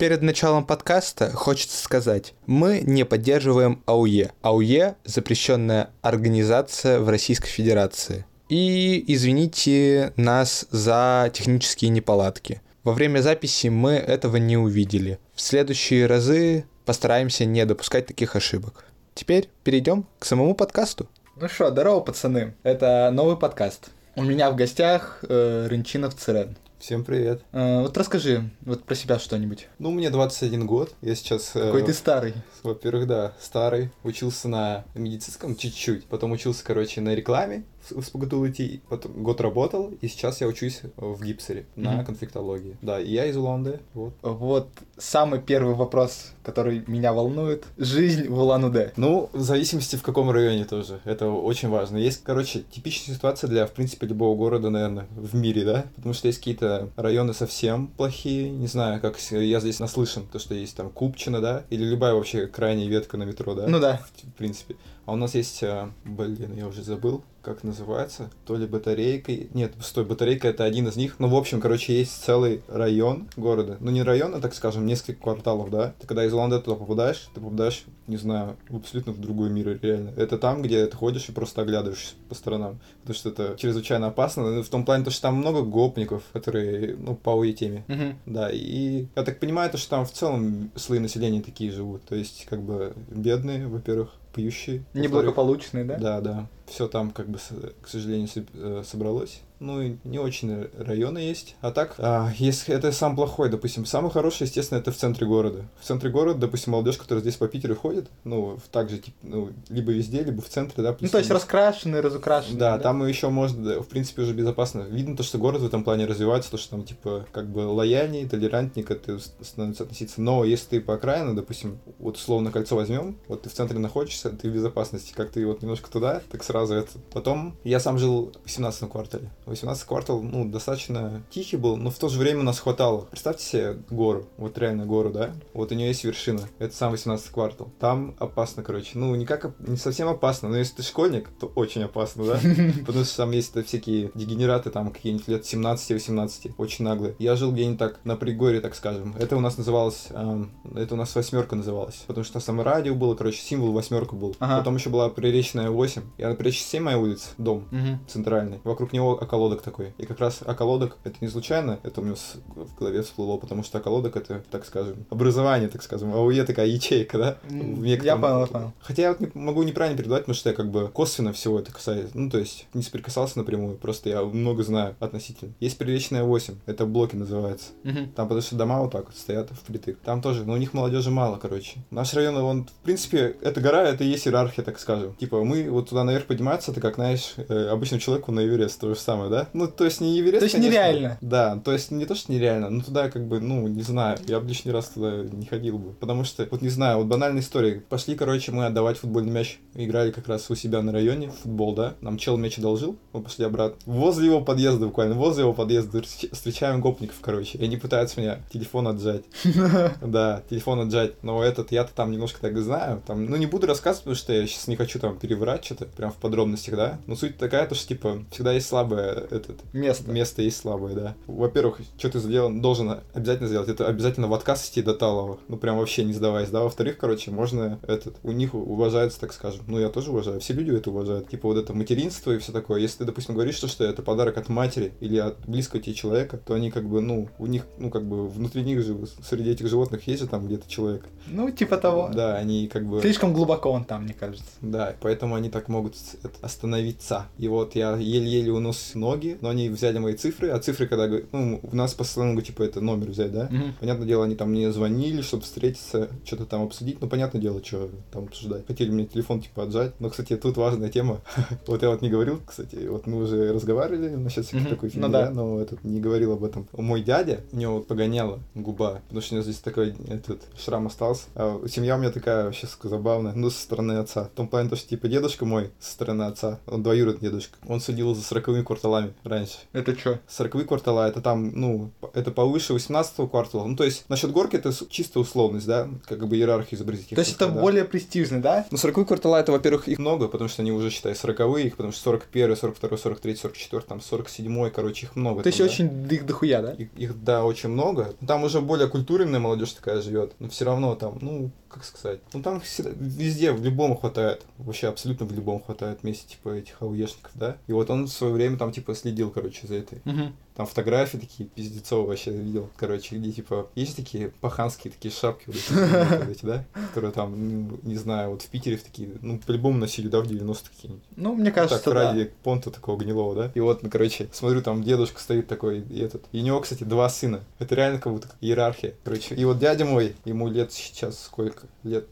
Перед началом подкаста хочется сказать, мы не поддерживаем АУЕ. АУЕ – запрещенная организация в Российской Федерации. И извините нас за технические неполадки. Во время записи мы этого не увидели. В следующие разы постараемся не допускать таких ошибок. Теперь перейдем к самому подкасту. Ну что, здорово, пацаны. Это новый подкаст. У меня в гостях э, Рынчинов Церен. Всем привет. Э, вот расскажи вот про себя что-нибудь. Ну, мне 21 год, я сейчас... Э, Какой э, ты старый. Во-первых, да, старый. Учился на медицинском чуть-чуть, потом учился, короче, на рекламе в СПГТУ потом год работал, и сейчас я учусь в Гипсере на mm-hmm. конфликтологии. Да, и я из Уланды, вот. Вот самый первый вопрос, который меня волнует. Жизнь в Улан-Удэ. Ну, в зависимости в каком районе тоже. Это очень важно. Есть, короче, типичная ситуация для, в принципе, любого города, наверное, в мире, да? Потому что есть какие-то районы совсем плохие. Не знаю, как я здесь наслышан, то, что есть там Купчино, да? Или любая вообще крайняя ветка на метро, да? Ну да. В принципе. А у нас есть, а, блин, я уже забыл, как называется, то ли батарейка, нет, стой, батарейка это один из них, ну, в общем, короче, есть целый район города, ну, не район, а, так скажем, несколько кварталов, да, ты когда из Лондона туда попадаешь, ты попадаешь, не знаю, абсолютно в другой мир, реально, это там, где ты ходишь и просто оглядываешься по сторонам, потому что это чрезвычайно опасно, ну, в том плане, то, что там много гопников, которые, ну, по УЕ теме, mm-hmm. да, и я так понимаю, то, что там в целом слои населения такие живут, то есть, как бы, бедные, во-первых, пьющие. Неблагополучные, да? Да, да. Все там, как бы, к сожалению, э, собралось ну, и не очень районы есть. А так, а, если это сам плохой, допустим, самый хороший, естественно, это в центре города. В центре города, допустим, молодежь, которая здесь по Питеру ходит, ну, так же, типа, ну, либо везде, либо в центре, да. Ну, то есть раскрашенные, разукрашенные. Да, да, там еще можно, в принципе, уже безопасно. Видно то, что город в этом плане развивается, то, что там, типа, как бы лояльнее, толерантнее к этому становится относиться. Но если ты по окраину, допустим, вот условно кольцо возьмем, вот ты в центре находишься, ты в безопасности, как ты вот немножко туда, так сразу это. Потом я сам жил в 17 квартале. 18 квартал, ну, достаточно тихий был, но в то же время нас хватало. Представьте себе гору, вот реально гору, да? Вот у нее есть вершина, это сам 18 квартал. Там опасно, короче. Ну, не как, не совсем опасно, но если ты школьник, то очень опасно, да? Потому что там есть всякие дегенераты, там какие-нибудь лет 17-18, очень наглые. Я жил где-нибудь так, на пригоре, так скажем. Это у нас называлось, эм, это у нас восьмерка называлась, потому что там радио было, короче, символ восьмерка был. Ага. Потом еще была Приречная 8. Я на 7 моя улица, дом угу. центральный. Вокруг него околодок такой. И как раз околодок, это не случайно, это у меня в голове всплыло, потому что околодок это, так скажем, образование, так скажем, АУЕ такая ячейка, да? Я понял, понял. Хотя я вот не, могу неправильно передавать, потому что я как бы косвенно всего это касается, ну то есть не соприкасался напрямую, просто я много знаю относительно. Есть приличная 8, это блоки называется. Угу. Там потому что дома вот так вот стоят впритык. Там тоже, но у них молодежи мало, короче. Наш район, он, в принципе, эта гора, это и есть иерархия, так скажем. Типа, мы вот туда наверх подниматься, это как, знаешь, э, обычному человеку на Эверест, то же самое, да? Ну, то есть не Эверест, есть конечно, нереально. Да, то есть не то, что нереально, но туда как бы, ну, не знаю, я бы лишний раз туда не ходил бы. Потому что, вот не знаю, вот банальная история. Пошли, короче, мы отдавать футбольный мяч. Играли как раз у себя на районе футбол, да. Нам чел мяч одолжил, мы пошли обратно. Возле его подъезда буквально, возле его подъезда встречаем гопников, короче. И они пытаются меня телефон отжать. Да, телефон отжать. Но этот, я-то там немножко так знаю. Там, ну, не буду рассказывать, потому что я сейчас не хочу там переврать что-то, прям в подробностях, да. Но суть такая, то, что, типа, всегда есть слабое этот... Место. Место есть слабое, да. Во-первых, что ты сделал, должен обязательно сделать, это обязательно в отказ идти до Талова, ну прям вообще не сдаваясь, да. Во-вторых, короче, можно этот, у них уважается, так скажем, ну я тоже уважаю, все люди это уважают, типа вот это материнство и все такое. Если ты, допустим, говоришь, что, что это подарок от матери или от близкого тебе человека, то они как бы, ну, у них, ну как бы внутри них же, среди этих животных есть же там где-то человек. Ну, типа того. Да, они как бы... Слишком глубоко он там, мне кажется. Да, поэтому они так могут остановиться. И вот я еле-еле унос ноги, но они взяли мои цифры, а цифры, когда ну, у нас по сленгу, типа, это номер взять, да? Угу. Понятное дело, они там мне звонили, чтобы встретиться, что-то там обсудить, ну, понятное дело, что там обсуждать. Хотели мне телефон, типа, отжать, но, кстати, тут важная тема. вот я вот не говорил, кстати, вот мы уже разговаривали насчет всяких угу. такой фигни, ну, да. но этот не говорил об этом. Мой дядя, у него погоняла губа, потому что у него здесь такой этот шрам остался. А семья у меня такая вообще забавная, ну, со стороны отца. В том плане, то, что, типа, дедушка мой с стороны отца. Он двоюродный дедушка. Он судил за сороковыми кварталами раньше. Это что? Сороковые квартала, это там, ну, это повыше 18 квартала. Ну, то есть, насчет горки это чисто условность, да, как бы иерархию изобразить. То есть это да. более престижно, да? Ну, 40 квартала это, во-первых, их много, потому что они уже, считай, 40 их, потому что 41, 42, 43, 44, там 47, короче, их много. То есть очень их дохуя, да? Их, их, да, очень много. Там уже более культурная молодежь такая живет, но все равно там, ну, как сказать, ну там везде, в любом хватает, вообще абсолютно в любом хватает вместе, типа, этих ауешников, да. И вот он в свое время там, типа, следил, короче, за этой. Мгм. Там фотографии такие пиздецовые вообще видел, короче, где, типа, есть такие паханские такие шапки, вот эти, да, которые там, ну, не знаю, вот в Питере в такие, ну, по-любому носили, да, в 90-е какие-нибудь. Ну, мне кажется, так, да. ради понта такого гнилого, да? И вот, ну, короче, смотрю, там дедушка стоит такой, и этот. И у него, кстати, два сына. Это реально как будто иерархия. Короче, и вот дядя мой, ему лет сейчас сколько? Лет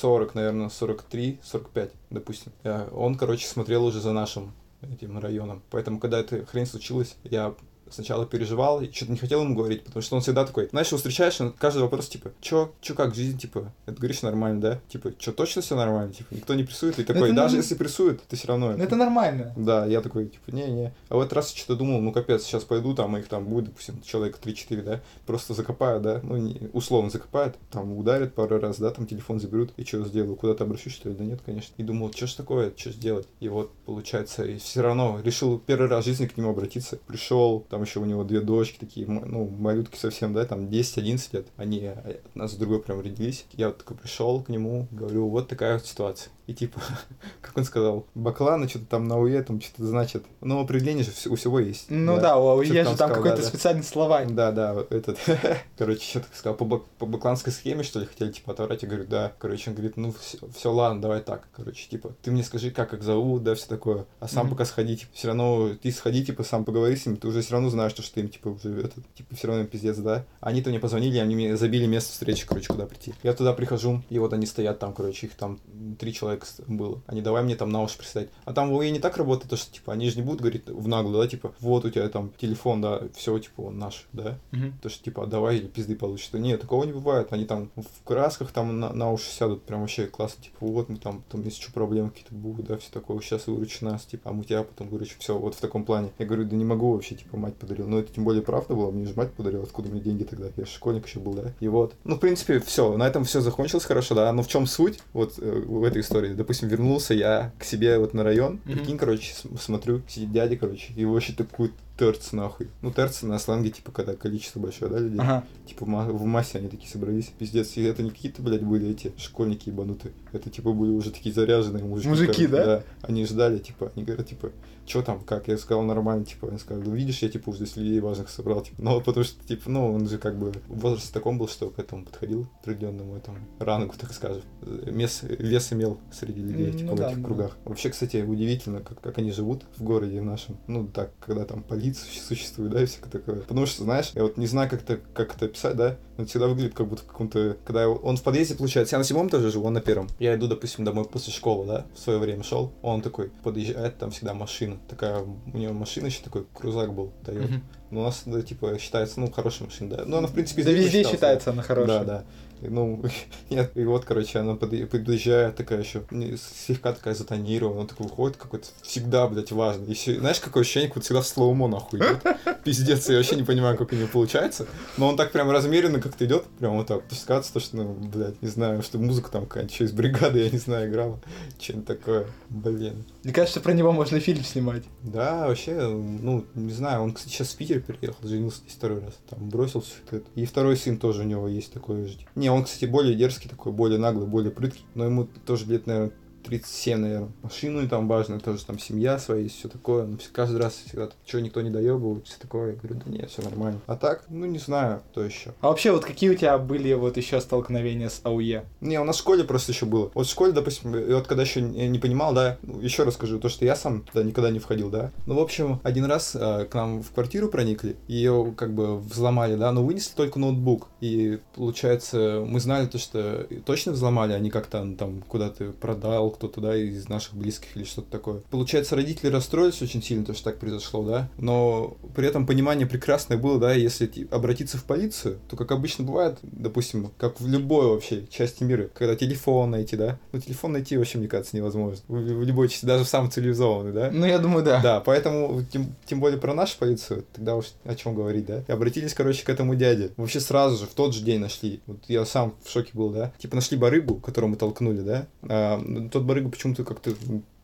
40, наверное, 43, 45, допустим. Э, Он, короче, смотрел уже за нашим этим районом. Поэтому, когда эта хрень случилась, я сначала переживал и что-то не хотел ему говорить, потому что он всегда такой, знаешь, его встречаешь, он каждый вопрос, типа, чё, чё как, жизнь, типа, это говоришь нормально, да? Типа, чё, точно все нормально? Типа, никто не прессует? И такой, это даже норм- если прессует, ты все равно... Ну, это нормально. Да, я такой, типа, не-не. А в этот раз я что-то думал, ну капец, сейчас пойду, там их там будет, допустим, человек 3-4, да, просто закопают, да, ну, не, условно закопают, там ударят пару раз, да, там телефон заберут, и что сделаю, куда-то обращусь, что ли, да нет, конечно. И думал, что ж такое, что сделать? И вот, получается, и все равно решил первый раз в жизни к нему обратиться. Пришел, там еще у него две дочки такие, ну, малютки совсем, да, там 10-11 лет, они э, от нас с другой прям родились. Я вот такой пришел к нему, говорю, вот такая вот ситуация. И типа, как он сказал, баклана что-то там на УЕ, там что-то значит. Но определение же у всего есть. Ну да, у Что-то есть там же там сказал, какой-то да-да. специальный словарь. Да, да, этот, короче, что так сказал, по, бак- по бакланской схеме, что ли, хотели, типа, отобрать, я говорю, да, короче, он говорит, ну, все, ладно, давай так, короче, типа, ты мне скажи, как их зовут, да, все такое, а сам Мгм. пока сходи, типа, все равно, ты сходи, типа, сам поговори с ним, ты уже все равно знаешь, что, что ты им, типа, уже, этот, типа, все равно им пиздец, да, они-то мне позвонили, они мне забили место встречи, короче, куда прийти. Я туда прихожу, и вот они стоят там, короче, их там три человека было, они давай мне там на уши пристать, а там в не так работает, то, что, типа, они же не будут говорить в наглую, да, типа, вот у тебя там телефон, да, все, типа, он наш, да, Мгм. то, что типа отдавай или пизды получишь. Нет, такого не бывает. Они там в красках там на, на уши сядут, прям вообще классно. Типа, вот мы там, там если что, проблемы какие-то будут, да, все такое. Сейчас выручи нас, типа, а мы тебя потом выручим. Все, вот в таком плане. Я говорю, да не могу вообще, типа, мать подарила. Но это тем более правда было, мне же мать подарила, откуда мне деньги тогда. Я же школьник еще был, да. И вот. Ну, в принципе, все. На этом все закончилось хорошо, да. Но в чем суть вот э, в этой истории? Допустим, вернулся я к себе вот на район. Мгм. Прикинь, короче, смотрю, сидит дядя, короче, и вообще такую терц нахуй. Ну, терц на сленге, типа, когда количество большое, да, людей? Ага. Типа в, ма- в массе они такие собрались. Пиздец, и это не какие-то, блядь, были эти школьники ебанутые. Это, типа, были уже такие заряженные мужики. Мужики, короче, да? Они ждали, типа, они говорят, типа, что там, как? Я сказал нормально, типа, они сказали, ну, видишь, я, типа, уже здесь людей важных собрал, типа, ну, потому что, типа, ну, он же, как бы, в возрасте таком был, что к этому подходил, определенному этому рангу, так скажем. Мес, вес имел среди людей, Ну типа, в да, этих ну да. кругах. Вообще, кстати, удивительно, как, как они живут в городе нашем. Ну, так, когда там полиция существует, да, и всякое такое. Потому что, знаешь, я вот не знаю, как это, как это описать, да, но это всегда выглядит как будто в каком-то... Когда он в подъезде, получается, я на седьмом тоже живу, он на первом. Я иду, допустим, домой после школы, да, в свое время шел. Он такой подъезжает, там всегда машина. Такая, у него машина еще такой крузак был, Toyota. Мгм. Ну, у нас, да, типа, считается, ну, хорошая машина, да. Ну, она, в принципе, Да везде считалась, да. считается она хорошая. Да, да. И, Ну, нет, и вот, короче, она подъ- подъезжает такая еще, слегка такая затонирована, он такой выходит какой-то, всегда, блядь, важный. И всё- знаешь, какое ощущение, как вот всегда в слоумо нахуй идет. Пиздец, я вообще не понимаю, как у него получается. Но он так прям размеренно как-то идет, прям вот так. То есть кажется, то, что, ну, блядь, не знаю, что музыка там какая-нибудь еще из бригады, я не знаю, играла. Что-нибудь такое, блин. Мне кажется, про него можно фильм снимать. Да, вообще, ну, не знаю, он, кстати, сейчас в Питер переехал, женился здесь второй раз, там, бросил все это. И второй сын тоже у него есть такой же. Не, он, кстати, более дерзкий такой, более наглый, более прыткий, но ему тоже лет, наверное, 37, наверное. Машину и там важно, тоже там семья своя есть, все такое. Но вс- каждый раз всегда, что никто не доебывает, все такое. Я говорю, да нет, все нормально. А так, ну, не знаю, кто еще. А вообще, вот какие у тебя были вот еще столкновения с АУЕ? Не, у нас в школе просто еще было. Вот в школе, допустим, и вот когда еще не не понимал, да, ну, еще расскажу, то, что я сам туда никогда не входил, да. Ну, в общем, один раз э, к нам в квартиру проникли, ее как бы взломали, да, но вынесли только ноутбук. И, получается, мы знали то, что точно взломали, а не как-то там куда-то продал, кто-то, да, из наших близких или что-то такое. Получается, родители расстроились очень сильно, то, что так произошло, да, но при этом понимание прекрасное было, да, если обратиться в полицию, то, как обычно бывает, допустим, как в любой вообще части мира, когда телефон найти, да, ну, телефон найти вообще, мне кажется, невозможно. В, в любой части, даже в самом цивилизованной, да. Ну, я думаю, да. Да, поэтому, тем, тем более про нашу полицию, тогда уж о чем говорить, да. И обратились, короче, к этому дяде. Вообще сразу же, в тот же день нашли. Вот я сам в шоке был, да. Типа нашли барыгу, которую мы толкнули, да. А, тот барыга почему-то как-то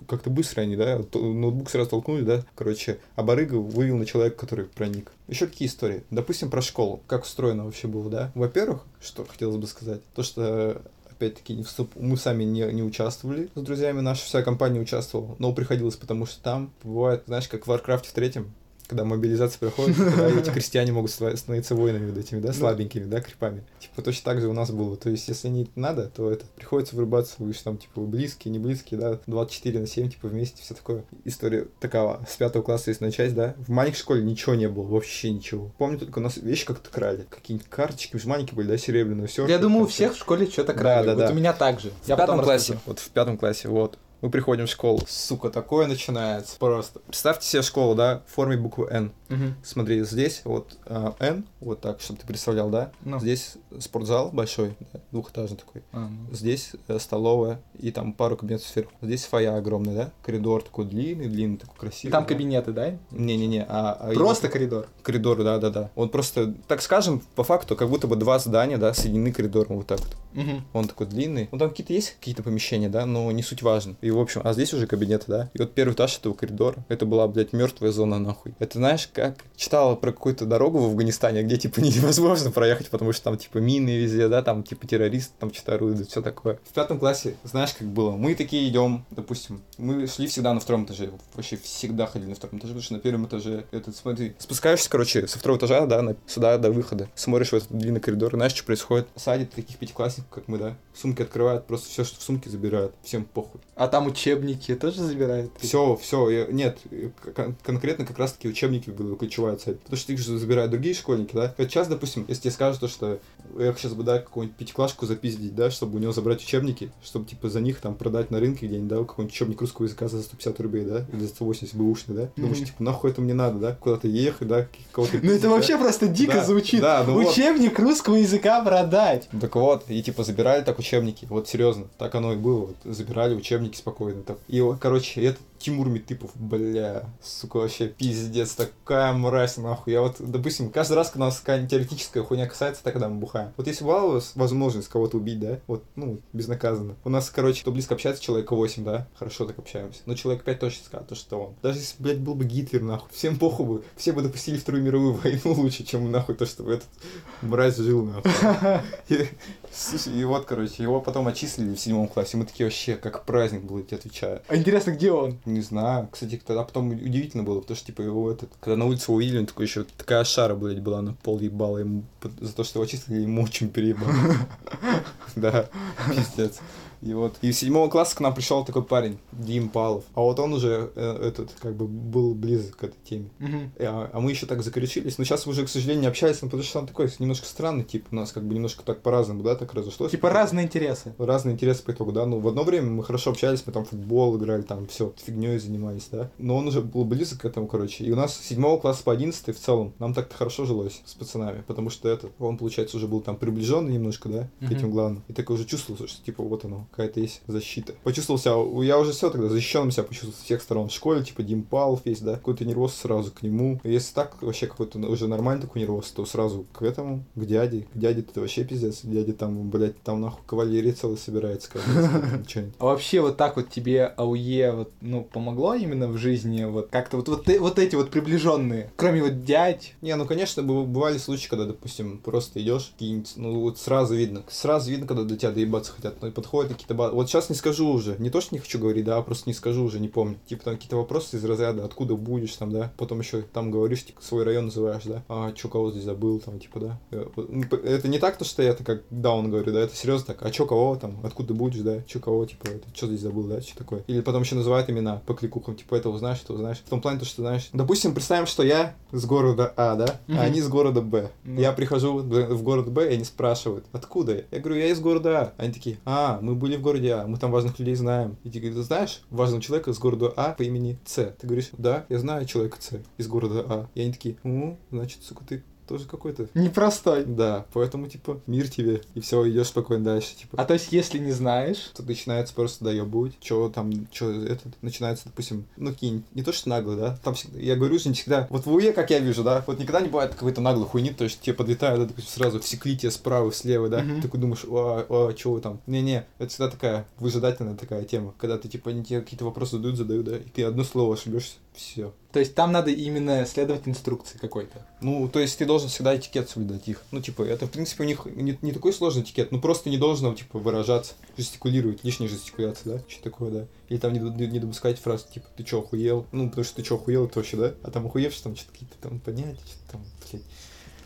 как-то быстро они, да, ноутбук сразу толкнули, да, короче, а барыга вывел на человека, который проник. Еще какие истории? Допустим, про школу. Как устроено вообще было, да? Во-первых, что хотелось бы сказать, то, что опять-таки, вступ... мы сами не, не участвовали с друзьями, наша вся компания участвовала, но приходилось, потому что там бывает, знаешь, как в Warcraft в третьем, когда мобилизация проходит, когда эти крестьяне могут становиться воинами вот этими, да, слабенькими, да, крепами. Типа точно так же у нас было. То есть, если не надо, то это приходится вырубаться, вы там, типа, близкие, не близкие, да, 24 на 7, типа, вместе, все такое. История такова. С пятого класса, если начать, да, в маленькой школе ничего не было, вообще ничего. Помню, только у нас вещи как-то крали. Какие-нибудь карточки, маленькие были, да, серебряные, все. Я думаю, у всех в школе что-то крали. Да, да, вот да. у меня так же. В Я пятом классе, вот в пятом классе, вот. Мы приходим в школу. Сука, такое начинается просто. Представьте себе школу, да, в форме буквы N. Угу. Смотри, здесь вот uh, N, вот так, чтобы ты представлял, да? Ну. Здесь спортзал большой, да, двухэтажный такой. А, ну. Здесь э, столовая и там пару кабинетов сверху. Здесь фоя огромная, да? Коридор такой длинный, длинный, такой красивый. Там да? кабинеты, да? Не-не-не, а... а просто коридор? Коридор, да-да-да. Он просто, так скажем, по факту, как будто бы два здания, да, соединены коридором вот так вот. Угу. Он такой длинный. Ну, там какие-то есть какие-то помещения, да, но не суть важно. И, в общем, а здесь уже кабинеты, да. И вот первый этаж этого коридора, это была, блядь, мертвая зона, нахуй. Это, знаешь, как читала про какую-то дорогу в Афганистане, где, типа, невозможно проехать, потому что там, типа, мины везде, да, там, типа, террористы там что-то орудуют, все такое. В пятом классе, знаешь, как было? Мы такие идем, допустим, мы шли всегда на втором этаже, вообще всегда ходили на втором этаже, потому что на первом этаже, этот, смотри, спускаешься, короче, со второго этажа, да, на, сюда до выхода, смотришь в этот длинный коридор, знаешь, что происходит? Садят таких пятиклассников, как мы, да, сумки открывают, просто все, что в сумке забирают, всем похуй. А там учебники тоже забирают? Все, все, нет, кон- конкретно как раз-таки учебники были ключевая цель, потому что их же забирают другие школьники, да. Сейчас, допустим, если тебе скажут, то, что я сейчас бы, да, какую-нибудь пятиклашку запиздить, да, чтобы у него забрать учебники, чтобы, типа, за них там продать на рынке где-нибудь, да, какой-нибудь учебник русского языка за 150 рублей, да, или за 180 бэушный, да. Mm-hmm. Думаешь, типа, нахуй это мне надо, да, куда-то ехать, да, кого-то... Ну это вообще просто дико звучит. Да, ну Учебник русского языка продать. Так вот, и типа забирали так учебники, вот серьезно, так оно и было, забирали учебники спокойно. Так. И, короче, этот Тимур Митыпов, бля, сука, вообще пиздец, такая мразь, нахуй. Я вот, допустим, каждый раз, когда у нас какая-нибудь теоретическая хуйня касается, так когда мы бухаем. Вот если была возможность кого-то убить, да, вот, ну, безнаказанно. У нас, короче, кто близко общается, человека 8, да, хорошо так общаемся. Но человек 5 точно скажет, то, что он. Даже если, блядь, был бы Гитлер, нахуй, всем похуй бы, все бы допустили Вторую мировую войну лучше, чем, нахуй, то, что этот мразь жил, нахуй. И вот, короче, его потом отчислили в седьмом классе. Мы такие вообще, как праздник тебе отвечаю. А интересно, где он? Не знаю. Кстати, тогда потом удивительно было, потому что, типа, его этот, когда на улице увидели, он такой еще такая шара, блядь, была на пол ебала ему за то, что его числили, ему очень переебал. Да, пиздец. И вот, и в седьмого класса к нам пришел такой парень, Дим Павлов. А вот он уже э, этот, как бы, был близок к этой теме. Uh-huh. А, а мы еще так закричились. Но сейчас мы уже, к сожалению, не общались, потому что он такой немножко странный, тип. У нас как бы немножко так по-разному, да, так разошлось. Типа разные интересы. Разные интересы по итогу, да. Ну, в одно время мы хорошо общались, мы там футбол играли, там все, фигней занимались, да. Но он уже был близок к этому, короче. И у нас с седьмого класса по одиннадцатый в целом нам так-то хорошо жилось с пацанами, потому что этот, он, получается, уже был там приближенный немножко, да, к uh-huh. этим главным. И так уже чувствовал, что типа вот оно, какая-то есть защита. Почувствовал себя, я уже все тогда защищенным себя почувствовал с всех сторон. В школе, типа, Димпалов есть, да, какой-то нервоз сразу к нему. Если так, вообще какой-то уже нормальный такой нервоз, то сразу к этому, к дяде. К дяде это вообще пиздец. Дядя там, блядь, там нахуй кавалерия целая собирается. А вообще вот так вот тебе АУЕ вот, ну, помогло именно в жизни? Вот как-то вот, вот, вот эти вот приближенные, кроме вот дядь? Не, ну, конечно, бывали случаи, когда, допустим, просто идешь, ну, вот сразу видно, сразу видно, когда до тебя доебаться хотят, ну, и подходят какие-то... Вот сейчас не скажу уже. Не то, что не хочу говорить, да, а просто не скажу уже, не помню. Типа там какие-то вопросы из разряда, откуда будешь там, да. Потом еще там говоришь, типа, свой район называешь, да. А, чё, кого здесь забыл, там, типа, да. Э, ну, это не так, то, что я это как даун говорю, да, это серьезно так. А чё, кого там, откуда будешь, да, чё, кого, типа, это, чё здесь забыл, да, что такое. Или потом еще называют имена по кликухам, типа, этого знаешь, этого знаешь. В том плане, то, что знаешь. Допустим, представим, что я с города А, да, а они с города Б. Я прихожу в город Б, и они спрашивают, откуда я? Я говорю, я из города А. Они такие, а, мы были в городе А, мы там важных людей знаем. И ты говоришь, знаешь важного человека из города А по имени С? Ты говоришь, да, я знаю человека С из города А. И они такие, ну, значит, сука, ты тоже какой-то. Непростой. Да, поэтому, типа, мир тебе, и все, идешь спокойно дальше, типа. А то есть, если не знаешь... То начинается просто доебывать, что там, что этот, начинается, допустим, ну, какие не то, что нагло, да, там всегда, я говорю же, не всегда, вот в УЕ, как я вижу, да, вот никогда не бывает какой-то наглой хуйни, то есть тебе подлетают, да, допустим, сразу всекли тебе справа, слева, да, Мгм. ты такой думаешь, о, о, вы там, не-не, это всегда такая выжидательная такая тема, когда ты, типа, они тебе какие-то вопросы задают, задают, да, и ты одно слово ошибешься, все. То есть, там надо именно следовать инструкции какой-то. Ну, то есть ты должен всегда этикет соблюдать их. Ну, типа, это, в принципе, у них не, не такой сложный этикет, ну, просто не должно, типа, выражаться, жестикулировать, лишняя жестикуляция, да, что такое, да. Или там не, не допускать фраз, типа, ты чё, охуел? Ну, потому что ты чё, охуел, это вообще, да? А там охуевший, там что-то какие-то там понятия, что-то там, блядь.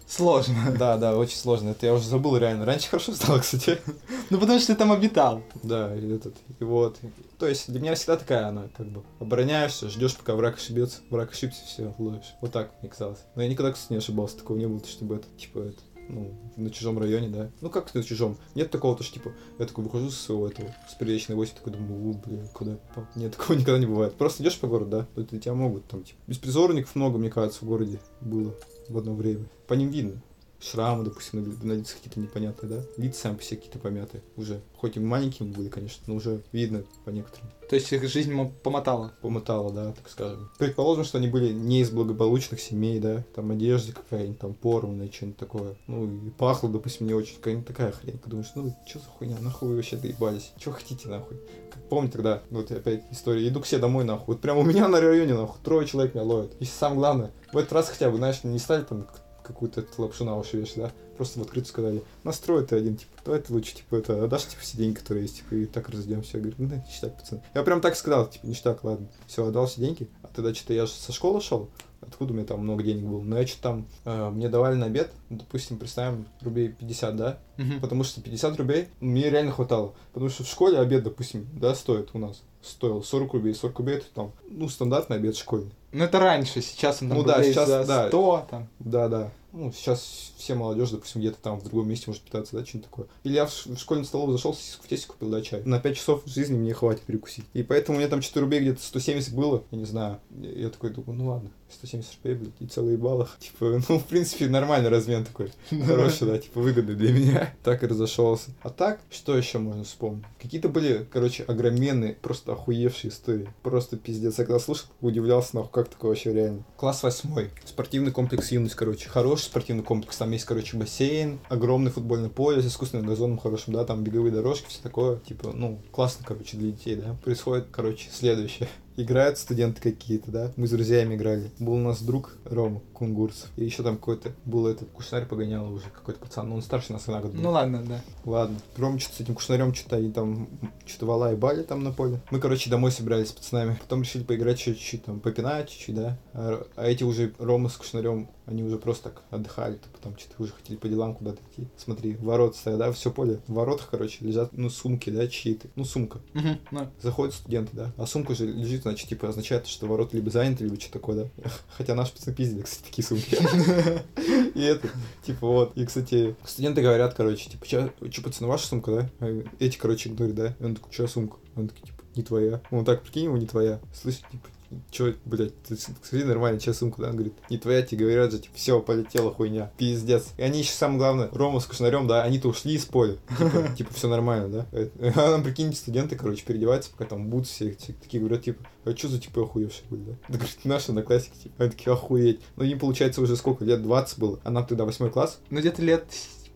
Сложно. Да, да, очень сложно. Это я уже забыл реально. Раньше хорошо стало, кстати. Ну, потому что ты там обитал. Да, и этот, и вот. То есть для меня всегда такая она, как бы, обороняешься, ждешь, пока враг ошибется, враг ошибся, все, ловишь. Вот так мне казалось. Но я никогда, кстати, не ошибался, такого не было, чтобы это, типа, это, ну, на чужом районе, да. Ну, как на чужом? Нет такого, то, что, типа, я такой выхожу со своего этого, с приличной 8, такой думаю, у, блин, куда я попал? Нет, такого никогда не бывает. Просто идешь по городу, да, то тебя могут там, типа, беспризорников много, мне кажется, в городе было в одно время. По ним видно. Шрамы, допустим, на, на лицах какие-то непонятные, да? Лица сами по себе какие-то помятые уже. Хоть и маленькими были, конечно, но уже видно по некоторым. То есть, их жизнь мо- помотала. Помотало, да, так скажем. Предположим, что они были не из благополучных семей, да, там одежда какая-нибудь, там порванная, что-нибудь такое. Ну, и пахло, допустим, не очень, какая-нибудь такая хрень. Думаешь, ну, что за хуйня, нахуй вы вообще доебались? Чего хотите, нахуй? Как помню тогда, вот опять история, иду к себе домой, нахуй. Вот прямо у меня на районе, нахуй, трое человек меня ловят. И самое главное, в этот раз хотя бы, знаешь, не стали там какую-то лапшу на уши вешать, да? Просто в открытую сказали, настрой ты один, типа, давай ты лучше, типа, это, отдашь, типа, все деньги, которые есть, типа, и так разойдемся. Я говорю, ну да, ништяк, пацаны. Я прям так сказал, типа, ништяк, ладно. Все, отдал все деньги. А тогда что-то я же со школы шел, откуда у меня там много денег было. Но я что-то там, э, мне давали на обед, ну, допустим, представим, рублей 50, да? Мгм. Потому что 50 рублей мне реально хватало. Потому что в школе обед, допустим, да, стоит у нас. Стоил 40 рублей. 40 рублей это там, ну, стандартный обед школьный. Ну, это раньше, сейчас он там Ну да, сейчас, за да. 100, там. Да, да. Ну, сейчас все молодежь, допустим, где-то там в другом месте может питаться, да, что-нибудь такое. Или я в, в школьную столовую зашел, сосиску в тесте купил, да, чай. На 5 часов жизни мне хватит перекусить. И поэтому у меня там 4 рублей где-то 170 было, я не знаю. Я я такой думаю, ну ладно, 170 рублей, блядь, и целые баллах. Типа, ну, в принципе, нормальный размен такой. Хороший, да, типа, выгодный для меня. Так и разошелся. А так, что еще можно вспомнить? Какие-то были, короче, огроменные, просто охуевшие истории. Просто пиздец. Я когда слушал, удивлялся, нахуй, как такое вообще реально. Класс восьмой. Спортивный комплекс юность, короче. Хороший спортивный комплекс. Там есть, короче, бассейн, огромный футбольный поле с искусственным газоном хорошим, да, там беговые дорожки, все такое. Типа, ну, классно, короче, для детей, да. Происходит, короче, следующее. Играют студенты какие-то, да. Мы с друзьями играли. Был у нас друг Рома Кунгурцев. И еще там какой-то был этот кушнарь погонял уже какой-то пацан. Ну, он старше нас на год был. Ну ладно, да. Ладно. Рома что-то с этим кушнарем что-то они там что-то вала и бали там на поле. Мы, короче, домой собирались с пацанами. Потом решили поиграть чуть-чуть, там, попинать чуть-чуть, да. А, а эти уже, Рома с кушнарем, они уже просто так отдыхали, типа там что-то уже хотели по делам куда-то идти. Смотри, ворот стоят, да, все поле. В воротах, короче, лежат, ну, сумки, да, чьи-то. Ну, сумка. Мгм, ну. Заходят студенты, да. А сумка же лежит, значит, типа, означает, что ворота либо заняты, либо что такое, да. Хотя наши пацаны пиздили, кстати, такие сумки. И это, типа, вот. И, кстати, студенты говорят, короче, типа, че, пацаны, ваша сумка, да? А Эти, короче, говорят, да? И он такой, чья сумка? Он такой, типа, не твоя. Он так, прикинь, его не твоя. Слышь, типа, Че, блядь, ты скажи нормально, чья сумка, да? Он говорит, не твоя, тебе говорят же, типа, все, полетела хуйня. Пиздец. И они еще, самое главное, Рома с Кушнарем, да, они-то ушли из поля. Типа, типа все нормально, да? Э, А нам, прикиньте, студенты, короче, переодеваются, пока там будут все, такие говорят, типа, а что за типа охуевшие были, да? Да, говорит, наши одноклассники, типа, они такие, охуеть. Ну, им, получается, уже сколько, лет 20 было, а нам тогда восьмой класс. Ну, где-то лет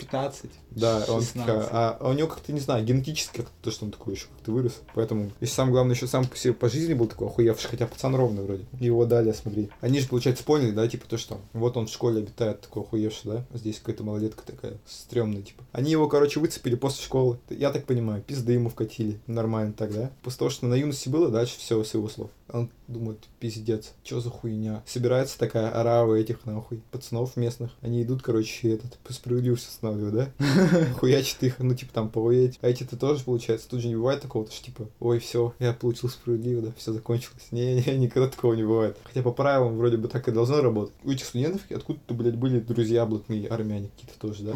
15. Да, он 16. такая, а, а у него как-то, не знаю, генетически как-то то, что он такой еще как-то вырос. Поэтому, если самое главное, еще сам по себе по жизни был такой охуевший, хотя пацан ровный вроде. Его далее, смотри. Они же, получается, поняли, да, типа то, что вот он в школе обитает такой охуевший, да, здесь какая-то малолетка такая стрёмная, типа. Они его, короче, выцепили после школы. Я так понимаю, пизды ему вкатили. Нормально так, да? После того, что на юности было, дальше все с его слов. Он думает, пиздец, что за хуйня? Собирается такая орава этих, нахуй, пацанов местных. Они идут, короче, этот, по справедливости останавливают, да? Хуячит их, ну, типа, там, повоять. А эти-то тоже, получается, тут же не бывает такого, что, типа, ой, все, я получил справедливо, да, все закончилось. Не, не, никогда такого не бывает. Хотя по правилам вроде бы так и должно работать. У этих студентов откуда-то, блядь, были друзья блатные армяне какие-то тоже, да?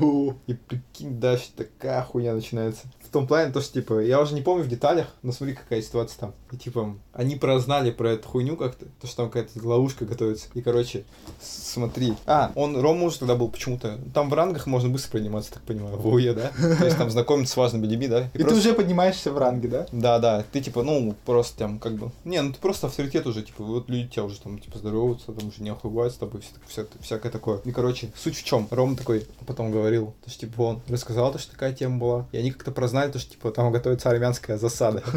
И прикинь, дальше такая хуйня начинается. Том плане, то, что, типа, я уже не помню в деталях, но смотри, какая ситуация там. И, типа, они прознали про эту хуйню как-то, то, что там какая-то ловушка готовится. И, короче, смотри. А, он, Рома уже тогда был почему-то. Там в рангах можно быстро подниматься, так понимаю, в УЕ, да? То есть там знакомиться с важными людьми, да? И, ты уже поднимаешься в ранге, да? Да, да. Ты, типа, ну, просто там, как бы... Не, ну ты просто авторитет уже, типа, вот люди тебя уже там, типа, здороваются, там уже не охуевают с тобой, вся, вся, всякое такое. И, короче, суть в чем? Рома такой потом говорил, то, что, типа, он рассказал, то, что такая тема была. И они как-то прознали, то, что, типа, там готовится армянская засада.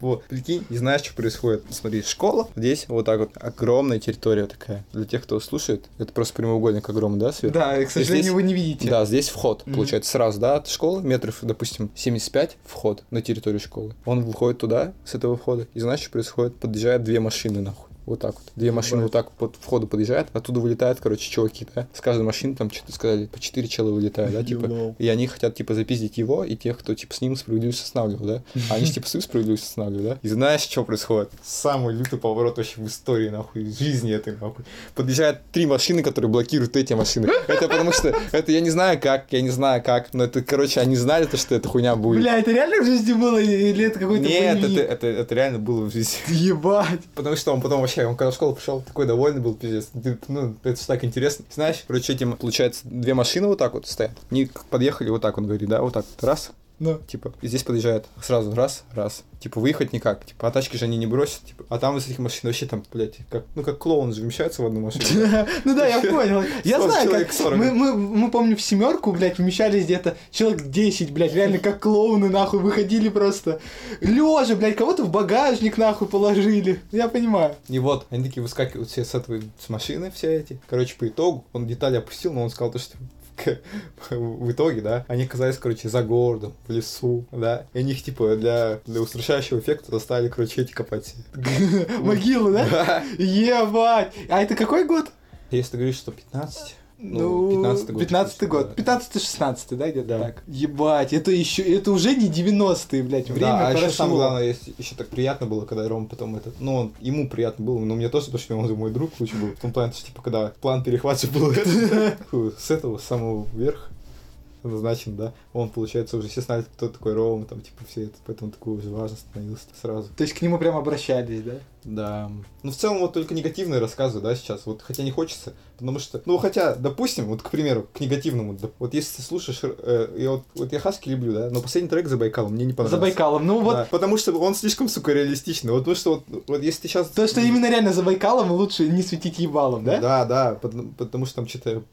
Вот, прикинь, не знаешь, что происходит. Смотри, школа, здесь вот так вот огромная территория такая. Для тех, кто слушает, это просто прямоугольник огромный, да, свет? Да, к сожалению, вы не видите. Да, здесь вход, получается, сразу, да, от школы, метров, допустим, 75 вход на территорию школы. Он выходит туда, с этого входа, и знаешь, что происходит? Подъезжают две машины, нахуй. Вот так вот. Две машины вот так вот по входу подъезжают, оттуда вылетают, короче, чуваки, да. С каждой машины там что-то сказали, по четыре чела вылетают, да, типа. И они хотят, типа, запиздить его и тех, кто, типа, с ним справедливость останавливал, да. А они, типа, свою справедливость останавливают, да. И знаешь, что происходит? Самый лютый поворот вообще в истории, нахуй, в жизни этой, нахуй. Подъезжают три машины, которые блокируют эти машины. Это потому что, это я не знаю как, я не знаю как, но это, короче, они знали то, что эта хуйня будет. Бля, это реально в жизни было или это какой-то Нет, это, это, это реально было в жизни. Ебать. Потому что он потом вообще, он когда в школу пришел, такой довольный был, пиздец. Ну, это же так интересно. Знаешь, короче, этим, получается, две машины вот так вот стоят. Они подъехали вот так, он говорит, да, вот так, раз, ну. Типа, здесь подъезжает сразу раз, раз. Типа, выехать никак. Типа, а тачки же они не бросят. Типа, а там из этих машин вообще там, блядь, как, ну, как клоун же вмещается в одну машину. Ну да, я понял. Я знаю, как мы, помню, в семерку, блядь, вмещались где-то человек 10, блядь, реально как клоуны, нахуй, выходили просто. Лежа, блядь, кого-то в багажник, нахуй, положили. Я понимаю. И вот, они такие выскакивают все с этого, с машины все эти. Короче, по итогу, он детали опустил, но он сказал то, что в итоге, да, они оказались, короче, за городом, в лесу, да, и них, типа, для, для устрашающего эффекта заставили, короче, эти копать. Могилу, да? Да. Ебать! А это какой год? Если ты говоришь, что 15, ну, 15 год. 15 год. 15-16, да, где-то Да. так. Ебать, это еще, это уже не 90-е, блядь, время да, а еще прошло. самое главное, есть- еще так приятно было, когда Рома потом это, ну, он, ему приятно было, но мне тоже, потому что он мой друг лучше был. В том плане, что, типа, когда план перехватчик был с этого, с самого верха, назначен, да, он, получается, уже все знали, кто такой Рома, там, типа, все это, поэтому такой уже важно становился сразу. То есть к нему прям обращались, да? Да. Ну, в целом, вот только негативные рассказы, да, сейчас. Вот, хотя не хочется, потому что, ну, хотя, допустим, вот, к примеру, к негативному, вот если ты слушаешь, э, я вот, вот я Хаски люблю, да, но последний трек за Байкалом мне не За понравился. Байкалом. Ну вот, Да, потому что он слишком, сука, реалистичный. Вот потому что вот, вот если ты сейчас... то, что именно реально за Байкалом лучше не светить ебалом, да? Да, да, потому, потому что там что-то,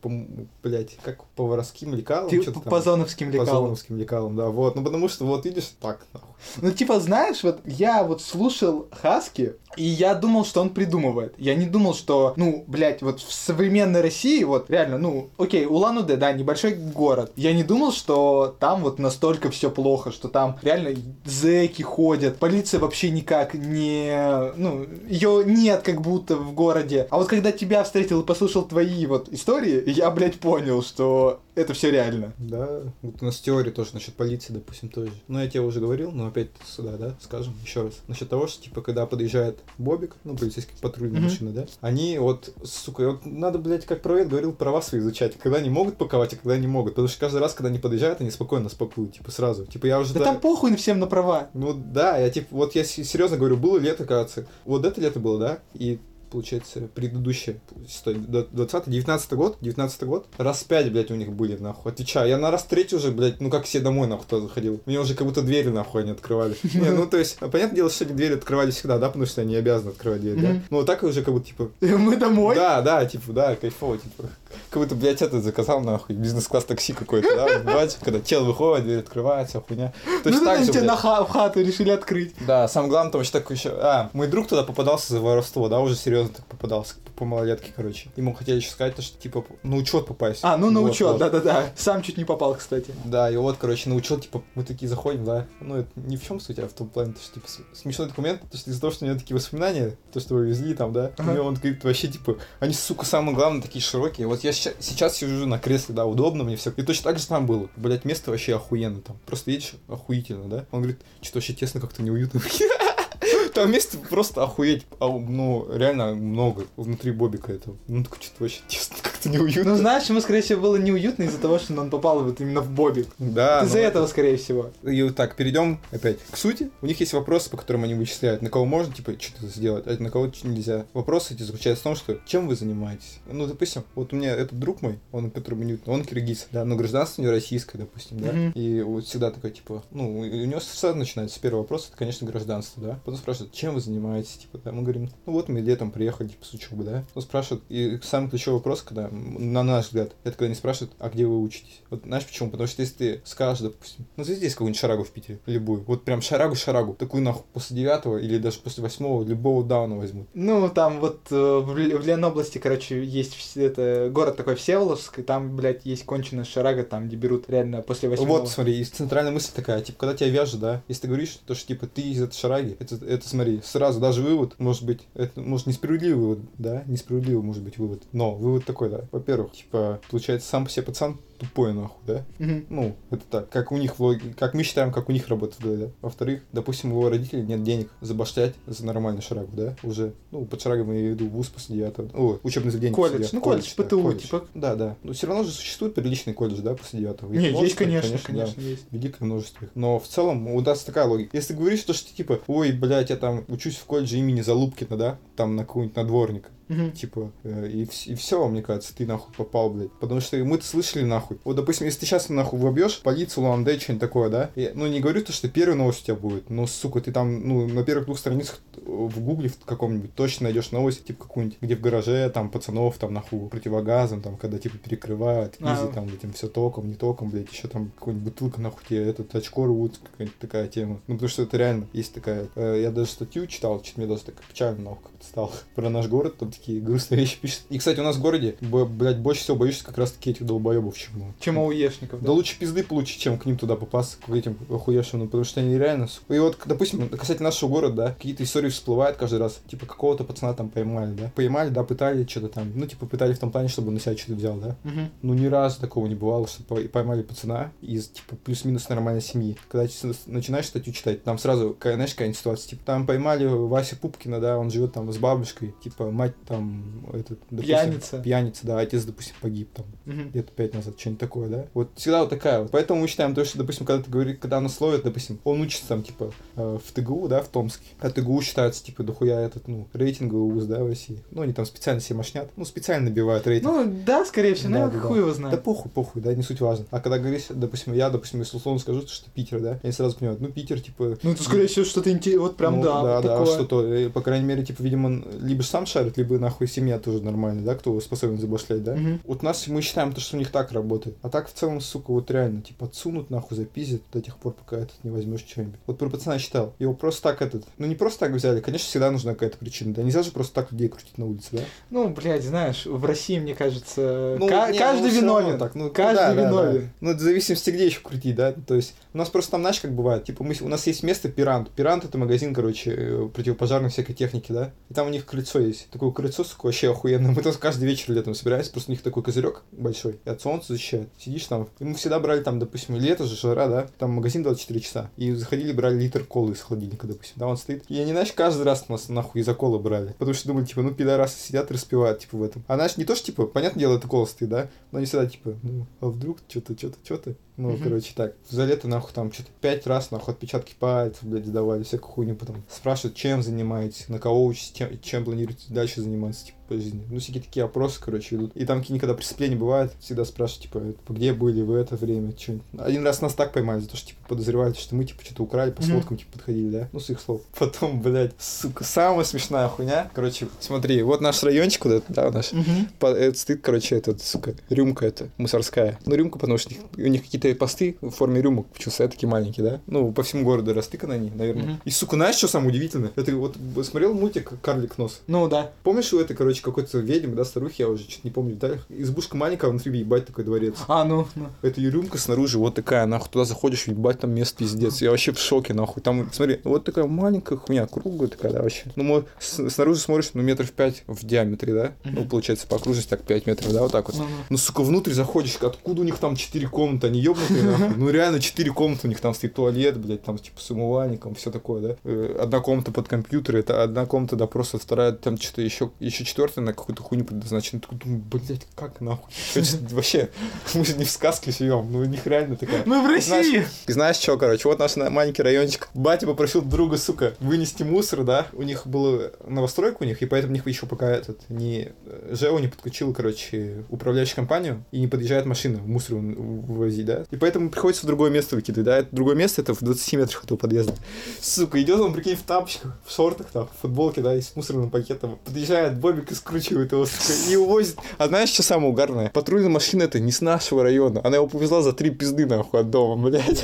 блядь, как по воровским лекалам, Ты по зоновским По лекалам. зоновским лекалам, да, вот. Ну, потому что, вот, видишь, так, нахуй. Ну, типа, знаешь, вот я вот слушал Хаски, и я думал, что он придумывает. Я не думал, что, ну, блядь, вот в современной России, вот реально, ну, окей, Улан-Удэ, да, небольшой город. Я не думал, что там вот настолько все плохо, что там реально зэки ходят, полиция вообще никак не, ну, ее нет как будто в городе. А вот когда тебя встретил и послушал твои вот истории, я, блядь, понял, что это все реально. Да, вот у нас теория тоже насчет полиции, допустим, тоже. Ну, я тебе уже говорил, но опять сюда, да, скажем еще раз. Насчет того, что, типа, когда подъезжает Бобик, ну, полицейский патрульная Мгм. машина, да, они вот, сука, вот надо, блядь, как правед говорил, права свои изучать. Когда они могут паковать, а когда не могут. Потому что каждый раз, когда они подъезжают, они спокойно спакуют, типа, сразу. Типа, я уже... Да там похуй всем на права. Ну да, я типа, вот я серьезно говорю, было лето, кажется. Вот это лето было, да? И получается, предыдущее, стой, 20 19 год, 19 год, раз пять, блядь, у них были, нахуй, отвечаю, я на раз третий уже, блядь, ну как все домой, нахуй, туда заходил, мне уже как будто двери, нахуй, они открывали, не, ну, то есть, понятное дело, что они двери открывали всегда, да, потому что они обязаны открывать дверь, да, ну, вот так уже как будто, типа, Мы домой. да, да, типа, да, кайфово, типа, как будто, блядь, это заказал, нахуй, бизнес-класс такси какой-то, да, бать, когда тело выходит, дверь открывается, хуйня, то Ну, так же, блядь. на хату решили открыть. Да, самое главное, там еще такой еще... А, мой друг туда попадался за воровство, да, уже серьезно так попадался. по малолетке, короче. Ему хотели еще сказать, то, что, типа, на учет попасть. А, ну на Вот, учет, вот. да-да-да. Сам чуть не попал, кстати. Да, и вот, короче, на учет, типа, мы такие заходим, да. Ну, это ни в чем суть, а в том плане, то, что, типа, смешной документ, то, что из-за того, что у него такие воспоминания, то, что вы везли там, да, Ага. у него он говорит, вообще, типа, они, сука, самое главное, такие широкие. Вот я ща- сейчас сижу на кресле, да, удобно мне все. И точно так же там было. Блять, место вообще охуенно там. Просто едешь, охуительно, да. Он говорит, что вообще тесно, как-то неуютно. Там места просто охуеть, а, ну, реально много внутри Бобика этого. Ну, так что-то вообще тесно, как-то неуютно. Ну, знаешь, ему, скорее всего, было неуютно из-за того, что он попал вот именно в Бобик. да, Из-за ну, этого, скорее всего. И вот так, перейдем опять к сути. У них есть вопросы, по которым они вычисляют, на кого можно, типа, что-то сделать, а на кого нельзя. Вопросы эти заключаются в том, что чем вы занимаетесь? Ну, допустим, вот у меня этот друг мой, он, который мне он киргиз, да, но гражданство не российское, допустим, да. Мгм. И вот всегда такой, типа, ну, у у него сразу начинается с первого вопроса, это, конечно, гражданство, да. Потом спрашивают, чем вы занимаетесь, типа, да. Мы говорим, ну вот мы летом приехали, типа, с учебы, да. Он спрашивает, и самый ключевой вопрос, когда, на наш взгляд, это когда они спрашивают, а где вы учитесь? Вот знаешь почему? Потому что если ты скажешь, допустим, ну здесь какую-нибудь шарагу в Питере, любую, вот прям шарагу-шарагу, такую нахуй после девятого или даже после восьмого любого дауна возьмут. Ну, там вот э, в, в Ленобласти, короче, есть это, город такой Всеволожск, и там, блядь, есть конченая шарага, там, где берут реально после восьмого. Вот, смотри, и центральная мысль такая, типа, когда тебя вяжет, да, если ты говоришь, то, что, типа, ты из этой шараги, это, это, смотри, сразу даже вывод, может быть, это, может, несправедливый вывод, да, несправедливый может быть вывод, но вывод такой, да, во-первых, типа, получается, сам по себе пацан тупой, нахуй, да, Мгм. ну, это так, как у них в логи- как мы считаем, как у них работает в голове. Во-вторых, допустим, у его родителей нет денег забаштать за нормальную шарагу, да, уже, ну, под шарагой мы имею в вуз после девятого, о, учебное заведение Колледж, после ну, девятого. колледж, ПТУ, типа. Да, да, но все равно же существует приличный колледж, да, после девятого. Их Не, есть, конечно, да. конечно, есть. Великое множество их. Но в целом у нас такая логика. Если ты говоришь, то, что типа, ой, блядь, я там учусь в колледже имени Залубкина, да, там на какого-нибудь надворника, Мгм. Типа, э, и, и все, мне кажется, ты нахуй попал, блядь. Потому что мы-то слышали нахуй. Вот, допустим, если ты сейчас нахуй вобьешь полицию, ЛАНД, что-нибудь такое, да? И, ну, не говорю то, что первая новость у тебя будет, но, сука, ты там, ну, на первых двух страницах э, в гугле в каком-нибудь точно найдешь новость, типа какую-нибудь, где в гараже, там, пацанов, там, нахуй, противогазом, там, когда, типа, перекрывают, А. изи, там, этим все током, не током, блядь, еще там какой-нибудь бутылка, нахуй, тебе этот очко рвут, какая-нибудь такая тема. Ну, потому что это реально есть такая... э, я даже статью читал, что-то мне даже так печально, нахуй, как-то стало. Про наш город, там такие грустные вещи пишут. И, кстати, у нас в городе, блядь, больше всего боюсь как раз-таки этих долбоебов, чему. Чем ауешников, Да лучше пизды получить, чем к ним туда попасться, к этим охуевшим, ну, потому что они реально. И вот, допустим, касательно нашего города, да, какие-то истории всплывают каждый раз, типа, какого-то пацана там поймали, да, поймали, да, пытали что-то там, ну, типа, пытали в том плане, чтобы он на себя что-то взял, да, Мгм. ну, ни разу такого не бывало, что пой- поймали пацана из, типа, плюс-минус нормальной семьи. Когда начинаешь статью читать, там сразу, знаешь, какая ситуация, типа, там поймали Вася Пупкина, да, он живет там с бабушкой, типа, мать там, этот, допустим, Пьяница. Пьяница, да, отец, допустим, погиб там Мгм. лет пять назад, что-нибудь такое, да? Вот всегда вот такая вот. Поэтому мы считаем то, что, допустим, когда ты говоришь, когда нас ловят, допустим, он учится там, типа, э, в ТГУ, да, в Томске. А ТГУ считается, типа, дохуя этот, ну, рейтинговый вуз, да, в России. Ну, они там специально себе мошнят, ну, специально набивают рейтинг. Ну, да, скорее всего, Да, ну, да, хуй да. его Да знает. похуй, похуй, да, не суть важно. А когда говоришь, допустим, я, допустим, если условно скажу, что Питер, да, они сразу понимают, ну, Питер, типа... Ну, это, скорее всего, что-то интересное, вот прям, ну, да, да, вот да, такое. что-то, э, по крайней мере, типа, видимо, он либо сам шарит, либо нахуй семья тоже нормальная, да, кто способен забашлять, да. Мгм. Вот нас, мы считаем, то, что у них так работает. А так, в целом, сука, вот реально, типа, отсунут нахуй, запиздят до тех пор, пока этот не возьмешь что-нибудь. Вот про пацана читал. Его просто так этот, ну не просто так взяли, конечно, всегда нужна какая-то причина. Да нельзя же просто так людей крутить на улице, да? Ну, блядь, знаешь, в России, мне кажется, Ну, ка- не, каждый ну, виновен. Так, ну, каждый да, да, виновен. да. Ну, это в зависимости, где еще крутить, да? То есть, у нас просто там, знаешь, как бывает, типа, мы, у нас есть место Пирант. Пирант это магазин, короче, э, противопожарной всякой техники, да? И там у них крыльцо есть. Такое крыльцо, сука, вообще охуенно. Мы там каждый вечер летом собираемся, просто у них такой козырек большой, и от солнца защищает. Сидишь там, мы всегда брали там, допустим, лето же, жара, да? Там магазин 24 часа. И заходили, брали литр колы из холодильника, допустим. Да, он стоит. И они, знаешь, каждый раз нас нахуй из-за колы брали. Потому что думали, типа, ну, пидорасы сидят распивают, типа, в этом. А знаешь, не то, что, типа, понятное дело, это кола стоит, да? Но они всегда, типа, ну, а вдруг что-то, что-то, что-то. Ну, Мгм. короче, так. За лето, нахуй, там, что-то пять раз, нахуй, отпечатки пальцев, блядь, сдавали, всякую хуйню потом. Спрашивают, чем занимаетесь, на кого учитесь, чем, чем планируете дальше заниматься, типа, по жизни. Ну, всякие такие опросы, короче, идут. И там какие когда преступления бывают, всегда спрашивают, типа, «Типа, где были в это время, что Один раз нас так поймали, за то, что, типа, подозревали, что мы, типа, что-то украли, по Мгм. сводкам, типа, подходили, да? Ну, с их слов. Потом, блядь, сука, самая смешная хуйня. Короче, смотри, вот наш райончик, вот этот, да, наш, Мгм. по- это стоит, короче, этот, сука, рюмка эта, мусорская. Ну, рюмка, потому что у них, у них какие-то какие-то посты в форме рюмок, почему такие маленькие, да? Ну, по всему городу растыканы они, наверное. Мгм. И, сука, знаешь, что самое удивительное? Это вот смотрел мультик «Карлик нос»? Ну да. Помнишь, у этой, короче, какой-то ведьмы, да, старухи, я уже что-то не помню в деталях. Избушка маленькая, а внутри, ебать, такой дворец. А, ну, ну. Это ее рюмка снаружи вот такая, нахуй, туда заходишь, ебать, там место пиздец. Я вообще в шоке, нахуй. Там, смотри, вот такая маленькая хуйня, круглая такая, да, вообще. Ну, с- снаружи смотришь, ну, метров пять в диаметре, да? Ну, Мгм. получается, по окружности так 5 метров, да, вот так вот. Ну, ну. Ну, сука, внутрь заходишь, откуда у них там четыре комнаты, они ебнутые, нахуй. Ну, реально четыре комнаты, у них там стоит туалет, блядь, там, типа, с умывальником, все такое, да. Э, Одна комната под компьютер, это одна комната, да, просто вторая, там что-то еще, еще четвертая на какую-то хуйню предназначена. Такой думаю, блядь, как нахуй? Вообще, мы же не в сказке живем, ну, у них реально такая. Мы в России! Знаешь что, короче, вот наш на- маленький райончик. Батя попросил друга, сука, вынести мусор, да. У них была новостройка у них, и поэтому у них еще пока этот не э, ЖЭО не подключил, короче, управляющую компанию, и не подъезжает машина мусор вы- вывозить, да. И поэтому приходится в другое место выкидывать, да. Это другое место, это в 20 метрах от этого подъезда. Сука, идет он, прикинь, в тапочках, в шортах, там, в футболке, да, и с мусорным пакетом. Подъезжает Бобик и скручивает его, сука, и увозит. А знаешь, что самое угарное? Патрульная машина это не с нашего района. Она его повезла за три пизды, нахуй, от дома, блядь.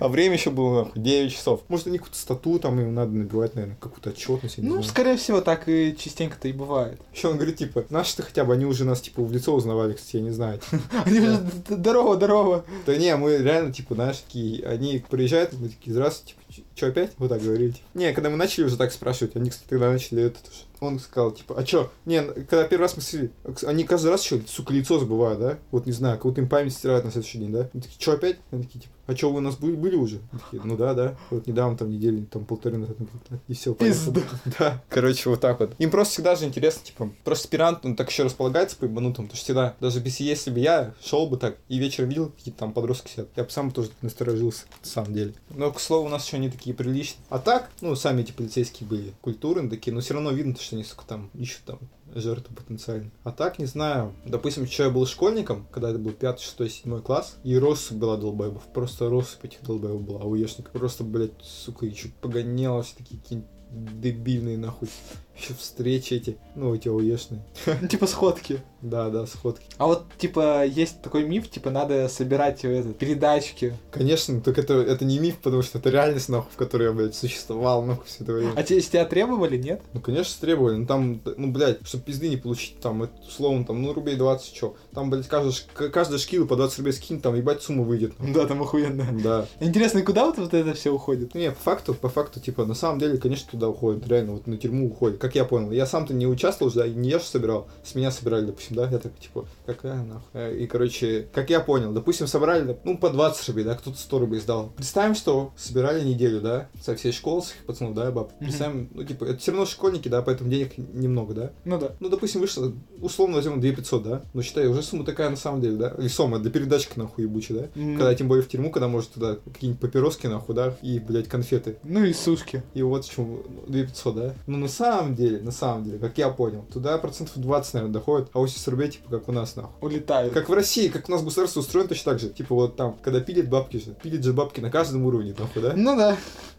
А время еще было, нахуй, 9 часов. Может, они какую-то стату там им надо набивать, наверное, какую-то отчетность, Ну, скорее всего, так и частенько-то и бывает. Еще он говорит, типа, наши-то хотя бы, они уже нас, типа, в лицо узнавали, кстати, я не знаю. Они уже д- здорово, здорово. Да не, мы реально, типа, знаешь, такие, они приезжают, мы такие, здравствуйте, типа, что опять? Вот так говорили. типа. Не, когда мы начали уже так спрашивать, они, кстати, тогда начали это. Он сказал, типа, а чё? Не, когда первый раз мы сели, они каждый раз что, сука, лицо забывают, да? Вот не знаю, как будто им память стирают на следующий день, да? Они такие, чё опять? Они такие, типа, а чё, вы у нас были, были уже? Такие, ну да, да. Вот недавно, там, недели, там, полторы назад. И все, Пизда. Да. Короче, вот так вот. Им просто всегда же интересно, типа, просто аспирант, он так еще располагается по ебанутому, потому что всегда, даже если, если бы я шел бы так и вечером видел, какие-то там подростки сидят, я бы сам тоже насторожился, на самом деле. Но, к слову, у нас еще они такие приличные. А так, ну, сами эти полицейские были культурные такие, но все равно видно, что они, сука, там ищут там жертву потенциально. А так, не знаю. Допустим, еще я был школьником, когда это был 5, 6, 7 класс, и россыпь была долбоебов. Просто россыпь этих долбоебов была, ауешников. Просто, блядь, сука, еще погоняло все такие какие-нибудь дебильные, нахуй. Встречи эти, ну, эти ауешные. Ну, Типа сходки. Да, да, сходки. А вот, типа, есть такой миф, типа, надо собирать э, это, передачки. Конечно, только это, это не миф, потому что это реальность, нахуй, в которой я, блядь, существовал, нахуй, все это время. А те, тебя требовали, нет? Ну, конечно, требовали. Ну, там, ну, блядь, чтобы пизды не получить, там, это, условно, там, ну, рублей 20, чё. Там, блядь, каждый, ш- к- каждая шкила по 20 рублей скинь, там, ебать, сумма выйдет. нахуй. Да, там охуенно. Да. Интересно, куда вот, вот это все уходит? Не, по факту, по факту, типа, на самом деле, конечно, туда уходит, реально, вот на тюрьму уходит, как я понял. Я сам-то не участвовал, да, не я же собирал, с меня собирали, допустим, да, я так, типа, какая нахуй. Э, И, короче, как я понял, допустим, собрали, ну, по 20 рублей, да, кто-то 100 рублей сдал. Представим, что собирали неделю, да, со всей школы, с их пацанов, да, баб. Представим, ну, типа, это все равно школьники, да, поэтому денег немного, да. Ну да. Ну, допустим, вышло, условно возьмем 2500, да? Ну, считай, уже сумма такая на самом деле, да? Или сумма для передачки, нахуй, ебучей, да? Когда тем более в тюрьму, когда может туда какие-нибудь папироски, нахуй, да? И, блядь, конфеты. Ну и сушки. И вот почему 2500, да? Ну, на самом деле, на самом деле, как я понял, туда процентов 20, наверное, доходит, а 80 рублей, типа, как у нас, нахуй. Улетают. Как в России, как у нас государство устроено точно так же. Типа вот там, когда пилят бабки же, пилят же бабки на каждом уровне, нахуй, да? Ну да.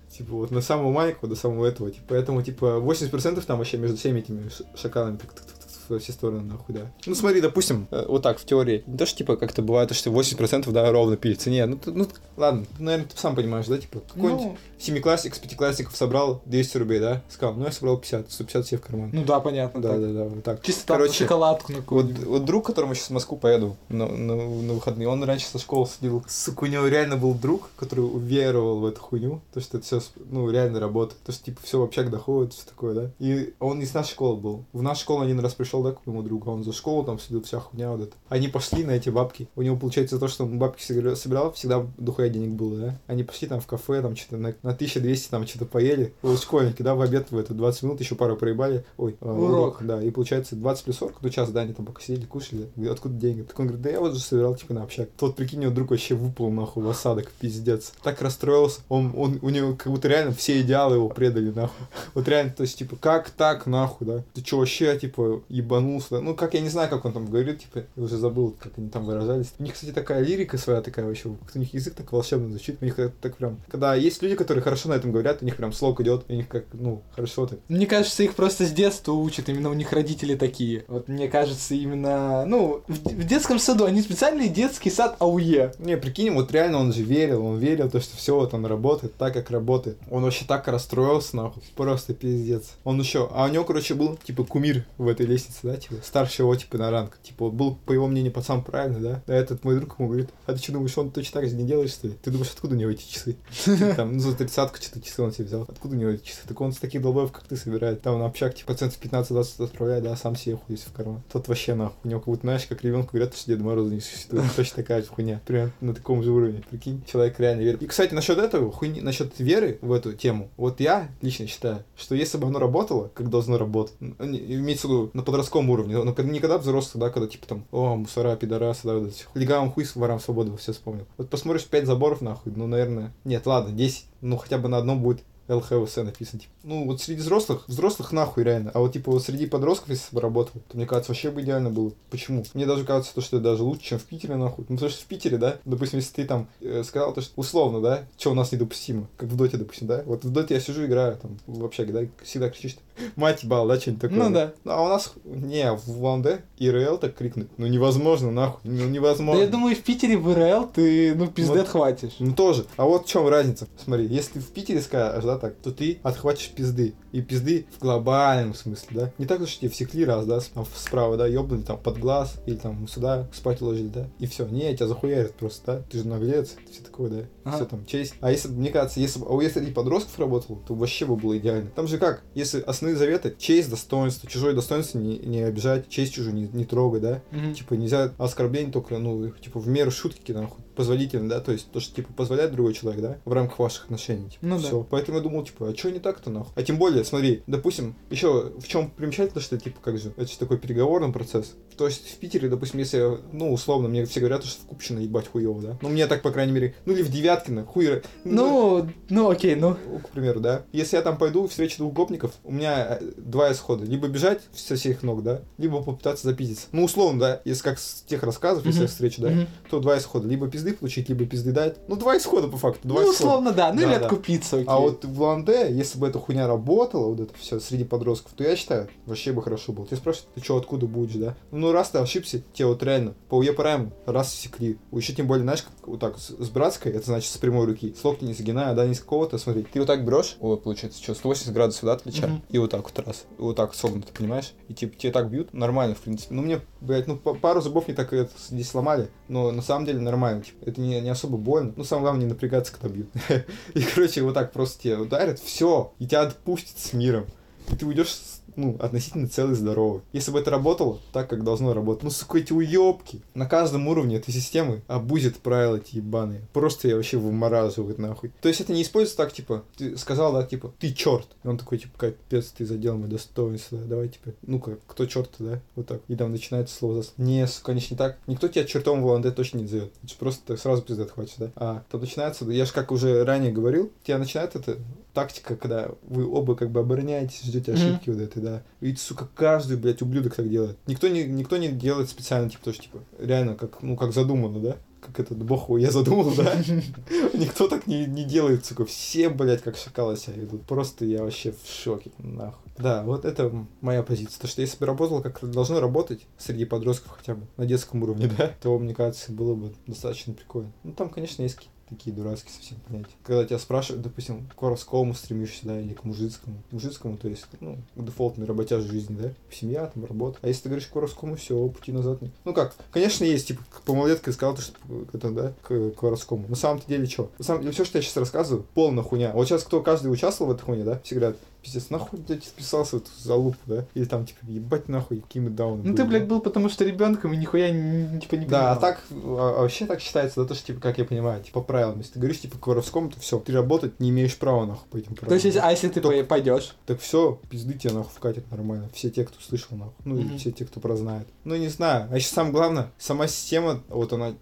Типа вот на самого маленького до самого этого. Типа, поэтому, типа, 80% там вообще между всеми этими шакалами так, так, так, во все стороны, нахуй, да. Ну смотри, допустим, э, вот так, в теории. Не то, что, типа, как-то бывает, что 80% да, ровно пилится. Не, ну, ты- ну ладно, наверное, ты сам понимаешь, да, типа, какой-нибудь Ну, семиклассник с пятиклассников собрал 200 рублей, да? Сказал, ну я собрал 50, 150 себе в карман. ну да, понятно. да, так. да, да, вот так. Чисто там Короче, шоколадку на вот, вот друг, которому сейчас в Москву поеду на, на, на выходные, он раньше со школы сидел. Сука, у него реально был друг, который уверовал в эту хуйню, то, что это все, ну, реально работает. То, что, типа, все в общак доходит, все такое, да. И он не с нашей школы был. В нашу школу один раз пришел, да, к моему другу, он за школу там сидел, вся хуйня вот это. Они пошли на эти бабки. У него, получается, то, что он бабки собира- собирал, всегда дохуя денег было, да. Они пошли там в кафе, там что-то на, на 1200 там что-то поели. Вот школьники, да, в обед в это 20 минут еще пару проебали. Ой, э, Урок. Да, и получается 20 плюс 40, ну час, да, они там пока сидели, кушали. Откуда деньги? Так он говорит, да я вот же собирал, типа, на общак. Тот, прикинь, его друг вообще выпал, нахуй, в осадок, пиздец. Так расстроился. Он, он, у него как будто реально все идеалы его предали, нахуй. Вот реально, то есть, типа, как так, нахуй, да? Ты что, вообще, типа, еб- ебанулся. Ну, как я не знаю, как он там говорит, типа, я уже забыл, как они там выражались. У них, кстати, такая лирика своя такая вообще, у них язык так волшебно звучит, у них так, так прям... Когда есть люди, которые хорошо на этом говорят, у них прям слог идет, у них как, ну, хорошо так. Мне кажется, их просто с детства учат, именно у них родители такие. Вот мне кажется, именно, ну, в, в детском саду, они специальный детский сад АУЕ. Не, прикинь, вот реально он же верил, он верил, то, что все вот он работает так, как работает. Он вообще так расстроился, нахуй, просто пиздец. Он еще, а у него, короче, был, типа, кумир в этой лестнице, да, типа, старше его, типа, на ранг. Типа, вот был, по его мнению, пацан правильный, да? А этот мой друг ему говорит, а ты что думаешь, он точно так же не делает, что ли? Ты думаешь, откуда у него эти часы? Там, ну, за тридцатку что-то часы он себе взял. Откуда у него эти часы? Так он с таких долбоев, как ты, собирает. Там на общак, типа, процентов 15-20 отправляет, да, сам себе хуй в карман. Тот вообще, нахуй, у него как будто, знаешь, как ребенку говорят, что Деда Мороза не существует. Точно такая же хуйня. Прям на таком же уровне. Прикинь, человек реально верит. И, кстати, насчет этого, хуйни, насчет веры в эту тему, вот я лично считаю, что если бы оно работало, как должно работать, ну, имеется в виду на подростковом уровне, но когда- не когда взрослых, да, когда типа там, о, мусора, пидорасы, да, вот эти. Легавым хуй с ворам свободы, все вспомнил. Вот посмотришь 5 заборов, нахуй, ну, наверное, нет, ладно, 10, ну, хотя бы на одном будет ЛХВС написано, типа. Ну, вот среди взрослых, взрослых нахуй реально. А вот, типа, вот среди подростков, если бы работал, то, мне кажется, вообще бы идеально было. Почему? Мне даже кажется, то, что это даже лучше, чем в Питере, нахуй. Ну, потому что в Питере, да, допустим, если ты там э, сказал, то, что условно, да, что у нас недопустимо, как в Доте, допустим, да, вот в Доте я сижу, играю, там, в общаге, да, всегда кричишь, мать ебал, да, что-нибудь такое. Ну да. А у нас, не, в Ланде ИРЛ так крикнуть, ну, невозможно, нахуй, ну, Да невозможно. я думаю, в Питере в РЛ ты, ну, пизды Вот. отхватишь. Ну тоже. А вот в чем разница? Смотри, если в Питере скажешь, да, так, то ты отхватишь пизды. И пизды в глобальном смысле, да. Не так, что тебе всекли раз, да, справа, да, ёбнули там под глаз, или там сюда спать уложили, да. И все. Не, тебя захуярят просто, да. Ты же наглец, все такое, да. Ага. Все там, честь. А если, мне кажется, если а если среди подростков работал, то вообще бы было идеально. Там же как, если основные заветы, честь, достоинство, чужое достоинство не, не обижать, честь чужую не, не трогать, да. Мгм. Типа нельзя оскорбление только, ну, типа в меру шутки, нахуй, позволительно, да, то есть то, что, типа, позволяет другой человек, да, в рамках ваших отношений, типа, Ну да. всё. Поэтому я думал, типа, а что не так-то, нахуй? А тем более, смотри, допустим, еще в чем примечательно, что, типа, как же, это же такой переговорный процесс. То есть в Питере, допустим, если, ну, условно, мне все говорят, что в Купчино ебать хуево, да, ну, мне так, по крайней мере, ну, или в Девяткино, хуй, Ну, ну, окей, ну. к примеру, да. Если я там пойду, встречу двух гопников, у меня э, два исхода. Либо бежать со всех ног, да, либо попытаться запиздиться. Ну, условно, да, если как с тех рассказов, если я встречу, да, то два исхода. Либо пизды получить, либо пизды дать. Ну, два исхода, по факту, два Ну, исхода. условно, да. Ну, Да, или да. откупиться, окей. А вот в Ланде, если бы эта хуйня работала, вот это все среди подростков, то я считаю, вообще бы хорошо было. Тебя спрашивают, ты что, откуда будешь, да? Ну, раз ты ошибся, тебе вот реально по УЕПРМ раз всекли. Еще тем более, знаешь, как вот так, с, с братской, это значит с прямой руки. С локти не загиная, да, не с какого-то, смотри. Ты вот так берешь, вот, получается, что, 180 градусов, да, от плеча, Мгм. и вот так вот раз. Вот так согнуто, понимаешь? И типа тебе так бьют, нормально, в принципе. Ну, мне, блядь, ну, па- пару зубов не так это, здесь сломали, но на самом деле нормально, типа, это не, не особо больно. Ну, самое главное, не напрягаться, когда бьют. И, короче, вот так просто тебя ударят, все, и тебя отпустят с миром. И ты уйдешь, с- ну, относительно целый здоровый. Если бы это работало так, как должно работать. Ну, сука, эти уебки. На каждом уровне этой системы обузят правила эти ебаные. Просто я вообще вымораживают нахуй. То есть это не используется так, типа, ты сказал, да, типа, ты черт. И он такой, типа, капец, ты задел мое достоинство. Давай, типа, ну-ка, кто черт да? Вот так. И там начинается слово за... Не, сука, конечно, не так. Никто тебя чертом в Ланде точно не назовет. Просто сразу пизда отхватишь, да? А там начинается, я же как уже ранее говорил, тебя начинает это тактика, когда вы оба как бы обороняетесь, ждете ошибки вот этой, да. И, сука, каждый, блядь, ублюдок так делает. Никто не, никто не делает специально, типа, то, что, типа, реально, как, ну, как задумано, да? Как этот бог его я задумал, да? Никто так не, не делает, сука. Все, блядь, как шакалы себя ведут. Просто я вообще в шоке, нахуй. Да, вот это моя позиция. То, что если бы работало, как должно работать среди подростков хотя бы на детском уровне, да, то, мне кажется, было бы достаточно прикольно. Ну, там, конечно, есть такие дурацкие совсем понятия. Когда тебя спрашивают, допустим, к воровскому стремишься, да, или к мужицкому. К мужицкому, то есть, ну, к дефолтной работяжей жизни, да, семья, там, работа. А если ты говоришь к воровскому, все, пути назад нет. Ну как, конечно, есть, типа, по малолетке сказал, то, что это, да, к, к воровскому. На самом-то деле, что? На самом деле, все, что я сейчас рассказываю, полная хуйня. Вот сейчас кто каждый участвовал в этой хуйне, да, все говорят, пиздец, нахуй, блядь, вписался в эту залупу, да? Или там, типа, ебать нахуй, какие мы дауны Ну, были, ты, да? блядь, был потому что ребенком и нихуя, типа, не Да, а понимал. так, а- а вообще так считается, да, то, что, типа, как я понимаю, типа, правилам. Если ты говоришь, типа, к воровскому, то все, ты работать не имеешь права, нахуй, по этим правилам. То есть, если- а если ты Только- пойдешь? Так все, пизды тебе нахуй вкатят нормально. Все те, кто слышал нахуй. Ну Мгм. все те, кто прознает. Ну не знаю. А еще самое главное, сама система, вот она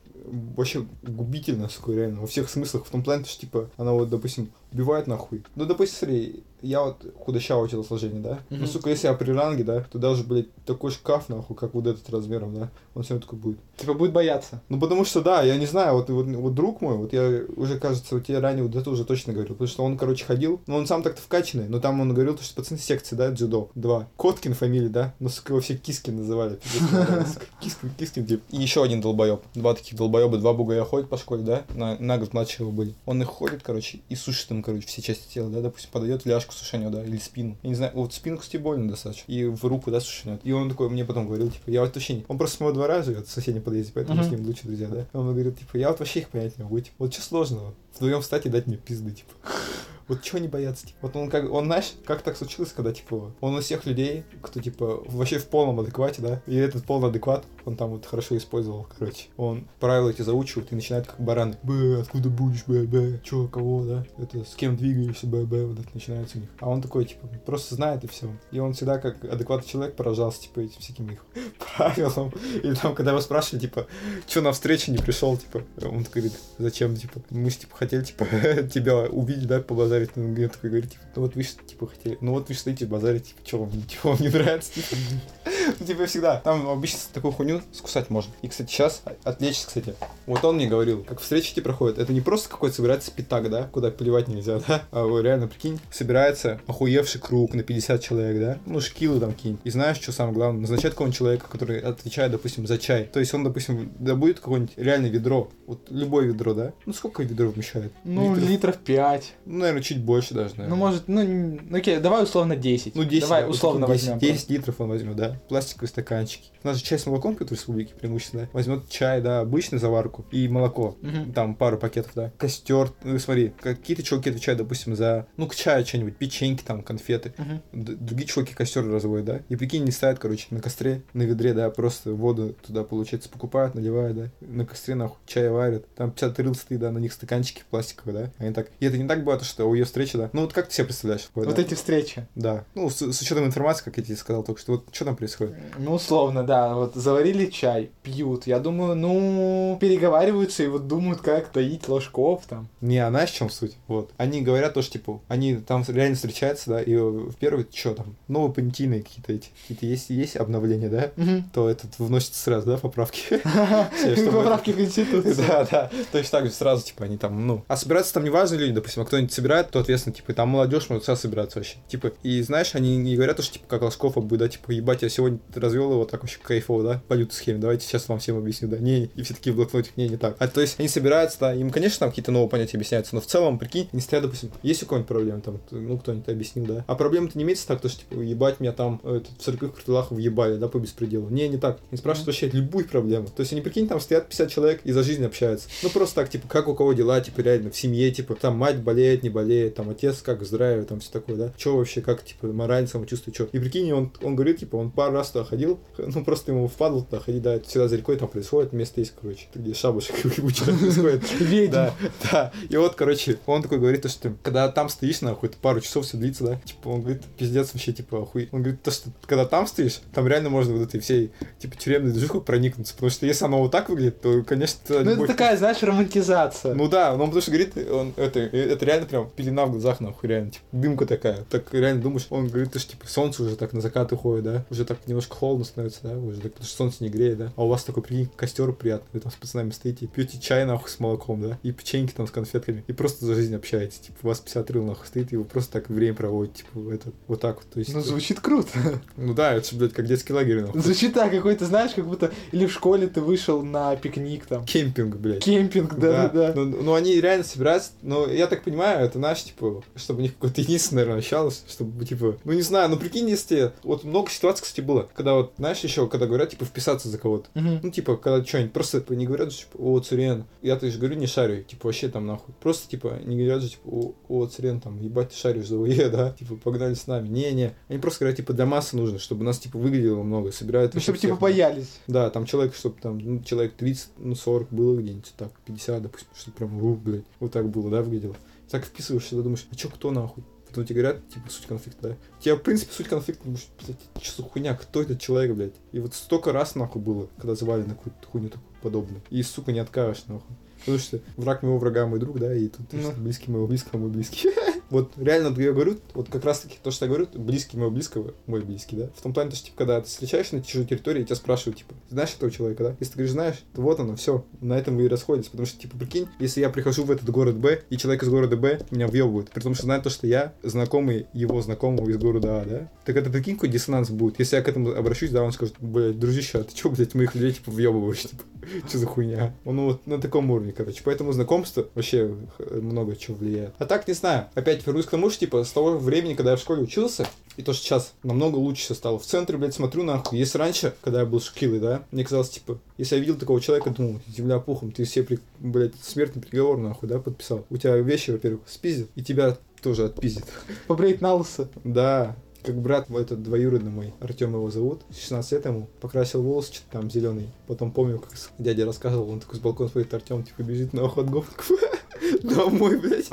вообще губительна, сука, реально, во всех смыслах. В том плане, что, типа, она вот, допустим, убивает нахуй. Ну, допустим, смотри, я вот худощавое телосложение, да? Ну, Мгм. сука, если я при ранге, да, то даже, блядь, такой шкаф, нахуй, как вот этот размером, да, он все равно такой будет. Типа будет бояться. Ну, потому что, да, я не знаю, вот, вот, вот друг мой, вот я уже, кажется, вот тебе ранее вот это уже точно говорил, потому что он, короче, ходил, ну, он сам так-то вкачанный, но там он говорил, то, что пацаны секции, да, дзюдо, два. Коткин фамилия, да, ну, сука, его все Кискин называли. Кискин, Кискин, тип. И еще один долбоеб, два таких долбоеба, два бугая ходят по школе, да, на, на год младше его были. Он их ходит, короче, и сушит им, короче, все части тела, да, допустим, подает ляжку сушению, да, или спину. Я не знаю, вот спину, кстати, больно достаточно. И в руку, да, сушенет. И он такой мне потом говорил, типа, я вот вообще не... Он просто с моего двора живет, в соседнем подъезде, поэтому мы с ним лучшие друзья, да. Он говорит, типа, я вот вообще их понять не могу, типа, вот что сложного? Вдвоем встать и дать мне пизды, типа. Вот чего не бояться, типа. Вот он как, он, знаешь, как так случилось, когда, типа, он у всех людей, кто, типа, вообще в полном адеквате, да, и этот полный адекват, он там вот хорошо использовал, короче. Он правила эти заучивает и начинает как бараны. Б, откуда будешь, б, б, чё, кого, да, это, с кем двигаешься, б, б, вот это начинается у них. А он такой, типа, просто знает и все. И он всегда как адекватный человек поражался, типа, этим всяким их правилам. И там, когда его спрашивали, типа, чё на встречу не пришел, типа, он говорит, зачем, типа, мы же, типа, хотели, типа, тебя увидеть, да, побазарить. Он говорит, такой говорит, типа, ну вот вы ж, типа, хотели, ну вот вы ж стоите базарить, типа, чё вам, чего вам не нравится. Типа всегда. Там обычно такую хуйню скусать можно. И, кстати, сейчас отвлечься, кстати. Вот он мне говорил, как встречи эти проходят. Это не просто какой-то собирается пятак, да, куда плевать нельзя, да. А вот реально, прикинь, собирается охуевший круг на 50 человек, да. Ну, шкилы там кинь. И знаешь, что самое главное? Назначать какого-нибудь человека, который отвечает, допустим, за чай. То есть он, допустим, добудет какое-нибудь реально ведро. Вот любое ведро, да. Ну, сколько ведро вмещает? Ну, Литров? литров 5. Ну, наверное, чуть больше даже, наверное. Ну, может, ну, ну, окей, давай условно 10. Ну, 10. Давай да, условно 10, возьмем. 10 литров он возьмет, да. Пластиковые стаканчики. У нас же чай с молоком, который в республике преимущественно, возьмет чай, да, обычную заварку и молоко. Мгм. Там пару пакетов, да. Костер, ну смотри, какие-то чуваки отвечают, допустим, за, ну, к чаю что-нибудь, печеньки, там, конфеты. Д- другие чуваки костер разводят, да. И прикинь, не ставят, короче, на костре, на ведре, да, просто воду туда, получается, покупают, наливают, да. На костре, нахуй, чай варят. Там 50 рыл стоит, да, на них стаканчики пластиковые, да. Они так. И это не так бывает, что у ее встречи, да. Ну, вот как ты себе представляешь? такое, Вот да? эти встречи. Да. Ну, с, с учетом информации, как я тебе сказал только что, вот что там происходит? Ну, условно, да. Вот заварили чай, пьют. Я думаю, ну, переговариваются и вот думают, как доить ложков там. Не, а знаешь, в чем суть? Вот. Они говорят то, что, типа, они там реально встречаются, да, и в первый, что там, новые понятийные какие-то эти, какие-то есть, есть обновления, да, то этот вносится сразу, да, поправки. Поправки в Конституцию. Да, да. То есть так же сразу, типа, они там, ну. А собираться там не важные люди, допустим, а кто-нибудь собирает, то ответственно, типа, там молодежь может сразу собираться вообще. Типа, и знаешь, они не говорят, то, что, типа, как Ложков будет, да, типа, ебать, я сегодня развел его так вообще кайфово, да, по лютой схеме, давайте сейчас вам всем объясню, да. Не, и все такие в блокнотик, не, не так. А то есть они собираются, да, им, конечно, там какие-то новые понятия объясняются, но в целом, прикинь, они стоят, допустим, есть у кого-нибудь проблема, там, ну, кто-нибудь объяснил, да. А проблема-то не имеется так, то, что, типа, ебать меня там э, этот, в 40 крутылах въебали, да, по беспределу. Не, не так. Они спрашивают вообще любую проблему. То есть они, прикинь, там стоят 50 человек и за жизнь общаются. Ну, просто так, типа, как у кого дела, типа, реально, в семье, типа, там мать болеет, не болеет, там отец как здравие, там все такое, да. Че вообще, как, типа, морально самочувствие, что. И прикинь, он, он говорит, типа, он пару раз туда ходил, ну, просто ему впадло туда ходить, да, это всегда за рекой там происходит, место есть, короче, где шабушек ебучий происходит. Ведьм. Да, да. И вот, короче, он такой говорит, то, что когда там стоишь, нахуй, это пару часов все длится, да, типа, он говорит, пиздец вообще, типа, охуй. Он говорит, то, что когда там стоишь, там реально можно вот этой всей, типа, тюремной движухой проникнуться, потому что если оно вот так выглядит, то, конечно, Ну, это такая, знаешь, романтизация. ну да, но он потому что говорит, он, это, это реально прям пелена в глазах, нахуй, реально, типа, дымка такая. Так реально думаешь, он говорит, ты ж, типа, солнце уже так на закат уходит, да, уже так немножко холодно становится, да, уже так, потому что солнце не греет, да, а у вас такой, прикинь, костер приятный, вы там с пацанами стоите, пьете чай, нахуй, с молоком, да, и печеньки там с конфетками, и просто за жизнь общаетесь, типа, у вас 50 рыл, нахуй, стоит, и вы просто так время проводите, типа, это, вот так вот, то есть, Ну, звучит круто. ну да, это же, блядь, как детский лагерь, нахуй. Звучит так, какой-то, знаешь, как будто или в школе ты вышел на пикник там. Кемпинг, блядь. Кемпинг, да, да, да. Ну, ну, они реально собираются, но я так понимаю, это наш, типа, чтобы у них какое-то единство, наверное, ощущалось, чтобы, типа, ну, не знаю, ну, прикинь, если, вот много ситуаций, кстати, было, когда вот, знаешь, еще, когда говорят, типа, вписаться за кого-то, Мгм. ну, типа, когда что-нибудь, просто типа, не говорят, типа, о, Цурен, я то же говорю, не шарю, типа, вообще там нахуй. Просто, типа, не говорят же, типа, о, о Цурен, там, ебать, ты шаришь за УЕ, да, типа, погнали с нами. Не-не, они просто говорят, типа, для массы нужно, чтобы нас, типа, выглядело много, собирают. Ну, чтобы, типа, всех. боялись. Да, там человек, чтобы там, ну, человек 30, ну, 40 было где-нибудь, так, 50, допустим, чтобы прям, у, блядь, вот так было, да, выглядело. Так вписываешься, ты думаешь, а чё, кто нахуй? Потом тебе говорят, типа, суть конфликта, да? Тебе, в принципе, суть конфликта, думаешь, блядь, что хуйня, кто этот человек, блядь? И вот столько раз, нахуй, было, когда звали на какую-то хуйню такую подобную. И, сука, не откажешь, нахуй. Потому что враг моего врага мой друг, да, и тут Ну. близкий моего близкого мой близкий. вот реально я говорю, вот как раз таки то, что я говорю, близкий моего близкого, мой близкий, да, в том плане, то, что, типа, когда ты встречаешь на чужой территории, тебя спрашивают, типа, знаешь этого человека, да? Если ты говоришь, знаешь, то вот оно, все, на этом вы и расходитесь, потому что, типа, прикинь, если я прихожу в этот город Б, и человек из города Б меня въебывает, при том, что знает то, что я знакомый его знакомого из города А, да? Так это прикинь, какой диссонанс будет, если я к этому обращусь, да, он скажет, блядь, дружище, а ты чё, блядь, моих людей, типа, въебываешь, типа, что за хуйня? Он ну, вот на таком уровне, короче, поэтому знакомство вообще много чего влияет. А так, не знаю, опять вернусь к тому, что, типа, с того времени, когда я в школе учился, и то, что сейчас намного лучше все стало. В центре, блядь, смотрю нахуй. Если раньше, когда я был шкилой, да, мне казалось, типа, если я видел такого человека, думал, земля пухом, ты все, при... блядь, смертный приговор, нахуй, да, подписал. У тебя вещи, во-первых, спиздят, и тебя тоже отпиздит. Побреет на лысо. Да, как брат мой, этот двоюродный мой, Артем его зовут, 16 лет ему, покрасил волосы, что-то там зеленый. Потом помню, как дядя рассказывал, он такой с балкона смотрит, Артем, типа, бежит на охот гопников. Домой, блядь.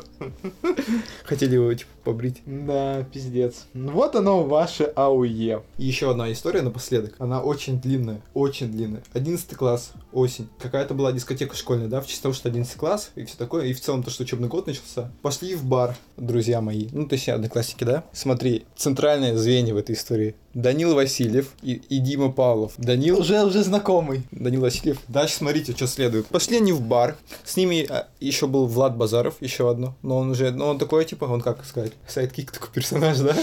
Хотели его, типа, побрить. Да, пиздец. Ну вот оно, ваше АУЕ. И еще одна история напоследок. Она очень длинная, очень длинная. 11 класс, осень. Какая-то была дискотека школьная, да, в честь того, что 11 класс и все такое. И в целом то, что учебный год начался. Пошли в бар, друзья мои. Ну, то есть одноклассники, да? Смотри, центральное звенье в этой истории. Данил Васильев и, и Дима Павлов. Данил... Уже, уже знакомый. Данил Васильев. Дальше смотрите, что следует. Пошли они в бар. С ними а, еще был Влад Базаров, еще одно. Но он уже, ну он такой, типа, он как сказать, sidekick такой персонаж, да?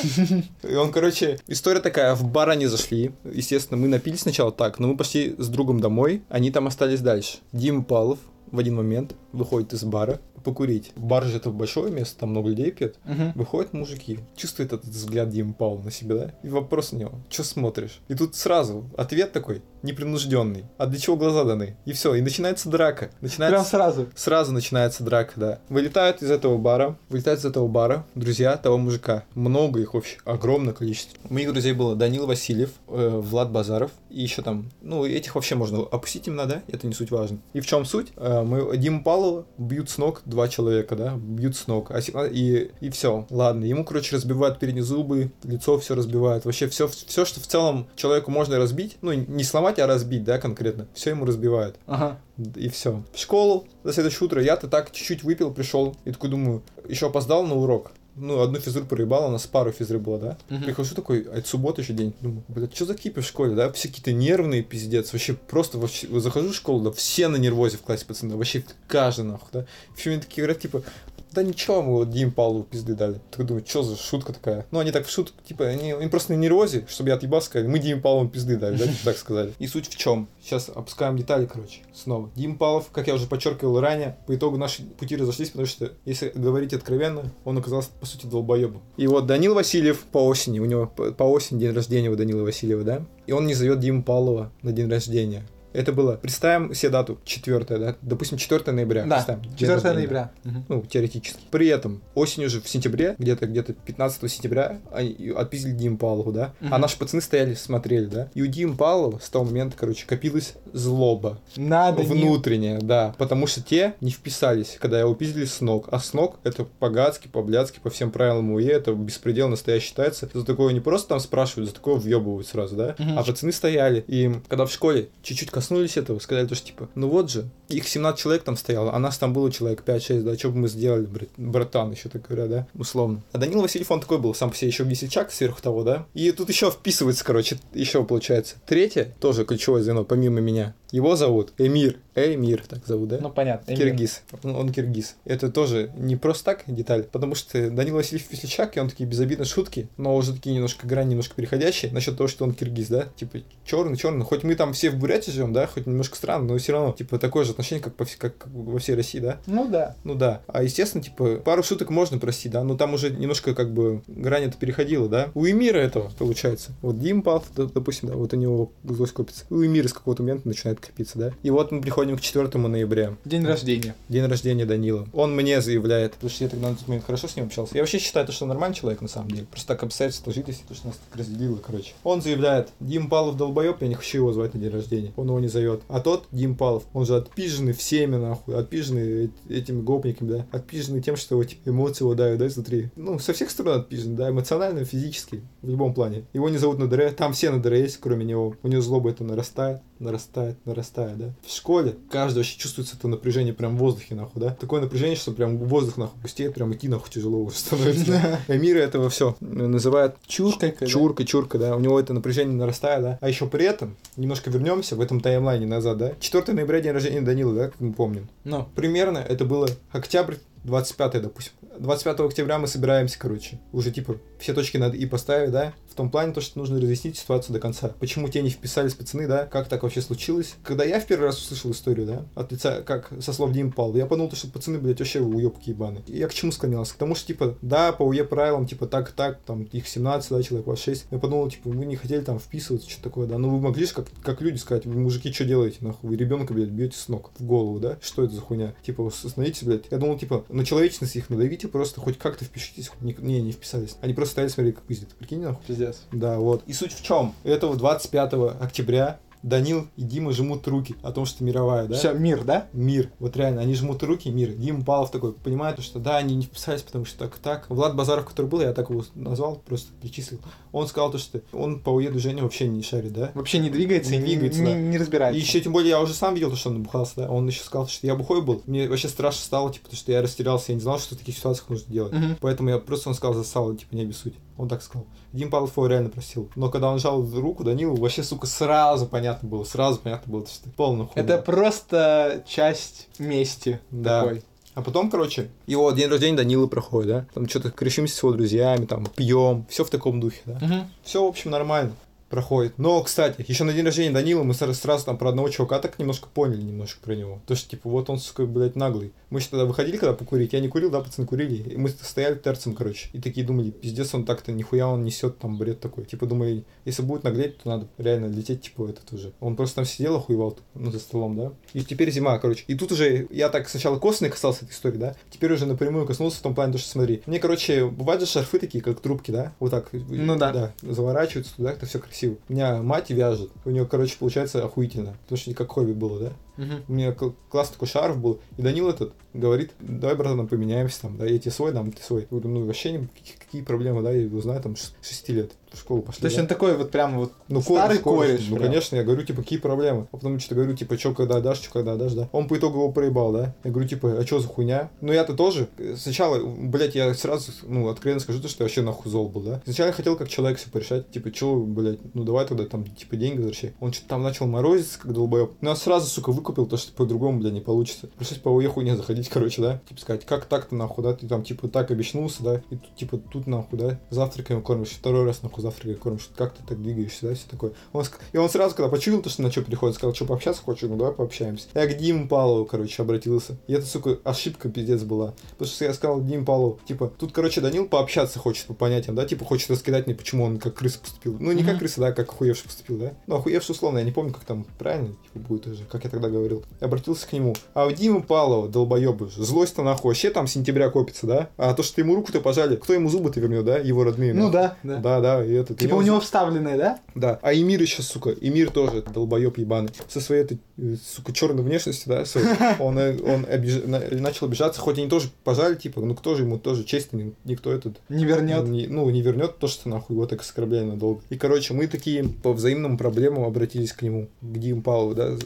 И он, короче, история такая, в бар они зашли. Естественно, мы напились сначала так, но мы пошли с другом домой. Они там остались дальше. Дима Павлов в один момент выходит из бара, покурить. Бар же это большое место, там много людей пьет. Мгм. Выходят мужики, чувствует этот взгляд Димы Павлова на себя, да? И вопрос у него, что смотришь? И тут сразу ответ такой, непринужденный. А для чего глаза даны? И все, и начинается драка. Прям Начинается... сразу. Сразу начинается драка, да. Вылетают из этого бара, вылетают из этого бара друзья того мужика. Много их вообще, огромное количество. У моих друзей было Данил Васильев, э, Влад Базаров и еще там, ну, этих вообще можно опустить имена, да? Это не суть важно. И в чем суть? Э, мы, Диму Павлова бьют с ног два человека, да? Бьют с ног. А, а, и, и все. Ладно, ему, короче, разбивают передние зубы, лицо все разбивают. Вообще все, все, что в целом человеку можно разбить, ну, не сломать, а разбить, да, конкретно. Все ему разбивают. Ага. И все. В школу, за следующее утро я-то так чуть-чуть выпил, пришел, и такой думаю, еще опоздал на урок. Ну, одну физру проебал, у нас пару физры было, да? Мгм. Прихожу такой, а это суббота еще день. Думаю, блядь, что за кипи в школе, да? Все какие-то нервные, пиздец. Вообще просто, вообще, захожу в школу, да, все на нервозе в классе, пацаны. Вообще каждый, нахуй, да? Все мне такие говорят, типа, да ничего, мы вот Дим Павлову пизды дали. Так думаю, что за шутка такая? Ну, они так в шутку, типа, они, они просто на нервозе, чтобы я отъебал, сказали, мы Диме Павлову пизды дали, да, типа так сказали. И суть в чем? Сейчас опускаем детали, короче, снова. Дим Павлов, как я уже подчеркивал ранее, по итогу наши пути разошлись, потому что, если говорить откровенно, он оказался, по сути, долбоебом. И вот Данил Васильев по осени, у него по, осени день рождения у Данила Васильева, да? И он не зовет Диму Павлова на день рождения. Это было, представим себе дату, 4, да, допустим, 4 ноября. Да, представим, день 4 рождения. ноября. Ну, теоретически. При этом осенью же в сентябре, где-то где-то 15 сентября, они отпиздили Диму Павлову, да? А Мгм. наши пацаны стояли, смотрели, да? И у Димы Павлова с того момента, короче, копилась злоба. Надо не- внутренняя, да. Потому что те не вписались, когда его пиздили с ног. А с ног это по-гадски, по-блядски, по всем правилам УЕ, это беспредел настоящий считается. За такое не просто там спрашивают, за такое въебывают сразу, да? Мгм. А пацаны стояли. И им, когда в школе чуть-чуть коснулись этого, сказали то, что типа, ну вот же, их 17 человек там стояло, а нас там было человек 5-6, да, что бы мы сделали, брат- братан, еще так говоря, да, условно. А Данил Васильев, он такой был, сам по себе еще весельчак сверху того, да. И тут еще вписывается, короче, еще получается. Третье, тоже ключевое звено, помимо меня. Его зовут Эмир. Эмир, так зовут, да? Ну, понятно. Эмир. Киргиз. Он, он киргиз. Это тоже не просто так деталь, потому что Данил Васильев Весельчак, и он такие безобидные шутки, но уже такие немножко грани, немножко переходящие насчет того, что он киргиз, да? Типа, черный, черный. Хоть мы там все в Бурятии живем, да, хоть немножко странно, но все равно, типа, такое же отношение, как, по, вс- как во всей России, да? Ну да. Ну да. А естественно, типа, пару шуток можно простить, да, но там уже немножко как бы грань это переходила, да. У Эмира этого получается. Вот Дим д- допустим, да, вот у него злость копится. У Эмира с какого-то момента начинает копиться, да. И вот мы приходим к 4 ноября. День рождения. День рождения Данила. Он мне заявляет, потому что я тогда на тот момент хорошо с ним общался. Я вообще считаю, то, что он нормальный человек на самом деле. Просто так обстоятельства сложились, то, что нас так разделило, короче. Он заявляет, Дим Павлов долбоеб, я не хочу его звать на день рождения. Он его не зовет. А тот, Дим Павлов, он же отпиженный всеми, нахуй, отпиженный этими гопниками, да. Отпиженный тем, что его, типа, эмоции его давят, да, изнутри. Ну, со всех сторон отпижен, да, эмоционально, физически, в любом плане. Его не зовут на ДР, там все на ДР есть, кроме него. У него злоба это нарастает. Нарастает, нарастает, да. В школе каждый вообще чувствуется это напряжение прям в воздухе, нахуй, да. Такое напряжение, что прям воздух, нахуй, пустеет, прям идти, нахуй, тяжело уже становится. А Мира этого все называют Чуркой, чурка, чурка, да. У него это напряжение нарастает, да. А еще при этом, немножко вернемся в этом таймлайне назад, да. 4 ноября день рождения Данила, да, как мы помним. Ну, Примерно это было октябрь 25 допустим. 25 октября мы собираемся, короче. Уже типа все точки надо и поставить, да? В том плане, то, что нужно разъяснить ситуацию до конца. Почему те не вписались пацаны, да? Как так вообще случилось? Когда я в первый раз услышал историю, да? От лица, как со слов Дим Пал, я подумал, то, что пацаны, блядь, вообще уебки ебаные. И я к чему склонялся? К тому, что, типа, да, по УЕ правилам, типа, так и так, там, их 17, да, человек, вас 6. Я подумал, типа, вы не хотели там вписываться, что такое, да? Ну, вы могли же, как, как люди сказать, вы, мужики, что делаете, нахуй? Вы ребенка, блядь, бьете с ног в голову, да? Что это за хуйня? Типа, остановитесь, блядь. Я думал, типа, на человечность их надавите, просто хоть как-то впишитесь. хоть Не, не, не вписались. Они просто стояли, смотрели, как пиздят. Прикинь, нахуй. пиздец. Да, вот. И суть в чем? Этого 25 октября Данил и Дима жмут руки о том, что мировая, да? Все, мир, да? Мир. Вот реально, они жмут руки, мир. Дима Павлов такой понимает, что да, они не вписались, потому что так и так. Влад Базаров, который был, я так его назвал, просто перечислил. Он сказал то, что он по УЕ движению вообще не шарит, да? Вообще не двигается Не и двигается, не- да. не И разбирается. еще тем более я уже сам видел, то, что он набухался, да. Он еще сказал, что я бухой был. Мне вообще страшно стало, типа, потому что я растерялся, я не знал, что в таких ситуациях нужно делать. Мгм. Поэтому я просто он сказал засал, типа, не обессудь. Он так сказал. Дим Павлов его реально просил. Но когда он жал руку Данилу, вообще, сука, сразу понятно было, сразу понятно было, что полный хуй. Это просто часть мести Да. такой. А потом, короче, его день рождения Данилы проходит, да? Там что-то кричимся с его друзьями, там, пьем, все в таком духе, да? Все, в общем, нормально проходит. Но, кстати, еще на день рождения Данила мы сразу, сразу там про одного чувака так немножко поняли немножко про него. То, что, типа, вот он, сука, блядь, наглый. Мы же тогда выходили, когда покурить. Я не курил, да, пацаны курили. И мы стояли терцем, короче. И такие думали, пиздец, он так-то нихуя он несет там бред такой. Типа, думали, если будет наглеть, то надо реально лететь, типа, этот уже. Он просто там сидел, охуевал, ну, за столом, да. И теперь зима, короче. И тут уже я так сначала косвенно касался этой истории, да. Теперь уже напрямую коснулся в том плане, то, что смотри. Мне, короче, бывают же шарфы такие, как трубки, да. Вот так. Ну да. Да, заворачиваются туда, это все красиво. У меня мать вяжет. У нее, короче, получается охуительно. Потому что как хобби было, да. Мгм. У меня кл- классный такой шарф был. И Данил этот говорит, давай, братан, поменяемся там, да, я тебе свой дам, ты свой. Я говорю, ну, вообще не, какие, проблемы, да, я его знаю, там, с 6 лет в школу пошли. То есть да. он такой вот прям вот Ну, старый кореш, кореш. Ну, прям. конечно, я говорю, типа, какие проблемы? А потом что-то говорю, типа, что когда дашь, что когда дашь, да. Он по итогу его проебал, да. Я говорю, типа, а что за хуйня? Ну, я-то тоже. э, Сначала, блядь, я сразу, ну, откровенно скажу, то, что я вообще нахуй зол был, да. Сначала я хотел как человек все порешать, типа, что, блядь, ну, давай тогда там, типа, деньги возвращай. Он что-то там начал морозиться, как долбоеб. Ну, я сразу, сука, выкупил то, что по-другому, блядь, не получится. Пришлось по уеху не заходить, короче, да. Типа, сказать, как так-то, нахуй, да, ты там, типа, так обещнулся, да, и тут, типа, тут, нахуй, да, завтракаем кормишь, второй раз, нахуй, завтракаем кормишь, как ты так двигаешься, да, все такое. Он, ск- и он сразу, когда почуял то, что на что переходит, сказал, что пообщаться хочешь, ну, давай пообщаемся. Я к Диму Павлову, короче, обратился. И это, сука, ошибка пиздец была. Потому что я сказал Диму Павлову, типа, тут, короче, Данил пообщаться хочет по понятиям, да, типа, хочет раскидать мне, почему он как крыса поступил. Ну, не как крыса, да, как охуевший поступил, да. Ну, охуевший условно, я не помню, как там правильно, типа, будет уже, как я тогда говорил. Обратился к нему. А у Димы Павлова, долбоебы, злость-то нахуй, вообще там с сентября копится, да? А то, что ему руку-то пожали, кто ему зубы-то вернет, да, его родные? Ну нахуй? да, да. Да, да, и это. Типа у него вставленные, да? Да. А Эмир еще, сука, Эмир тоже долбоеб ебаный. Со своей этой, э, сука, черной внешностью, да, своей, он, э, он обиж- начал обижаться, хоть они тоже пожали, типа, ну кто же ему тоже честь, ни- никто этот Не вернет. не- ну, не вернет то, что нахуй его так оскорбляли надолго. И, короче, мы такие по взаимным проблемам обратились к нему, к Диму Павлову, да, ну,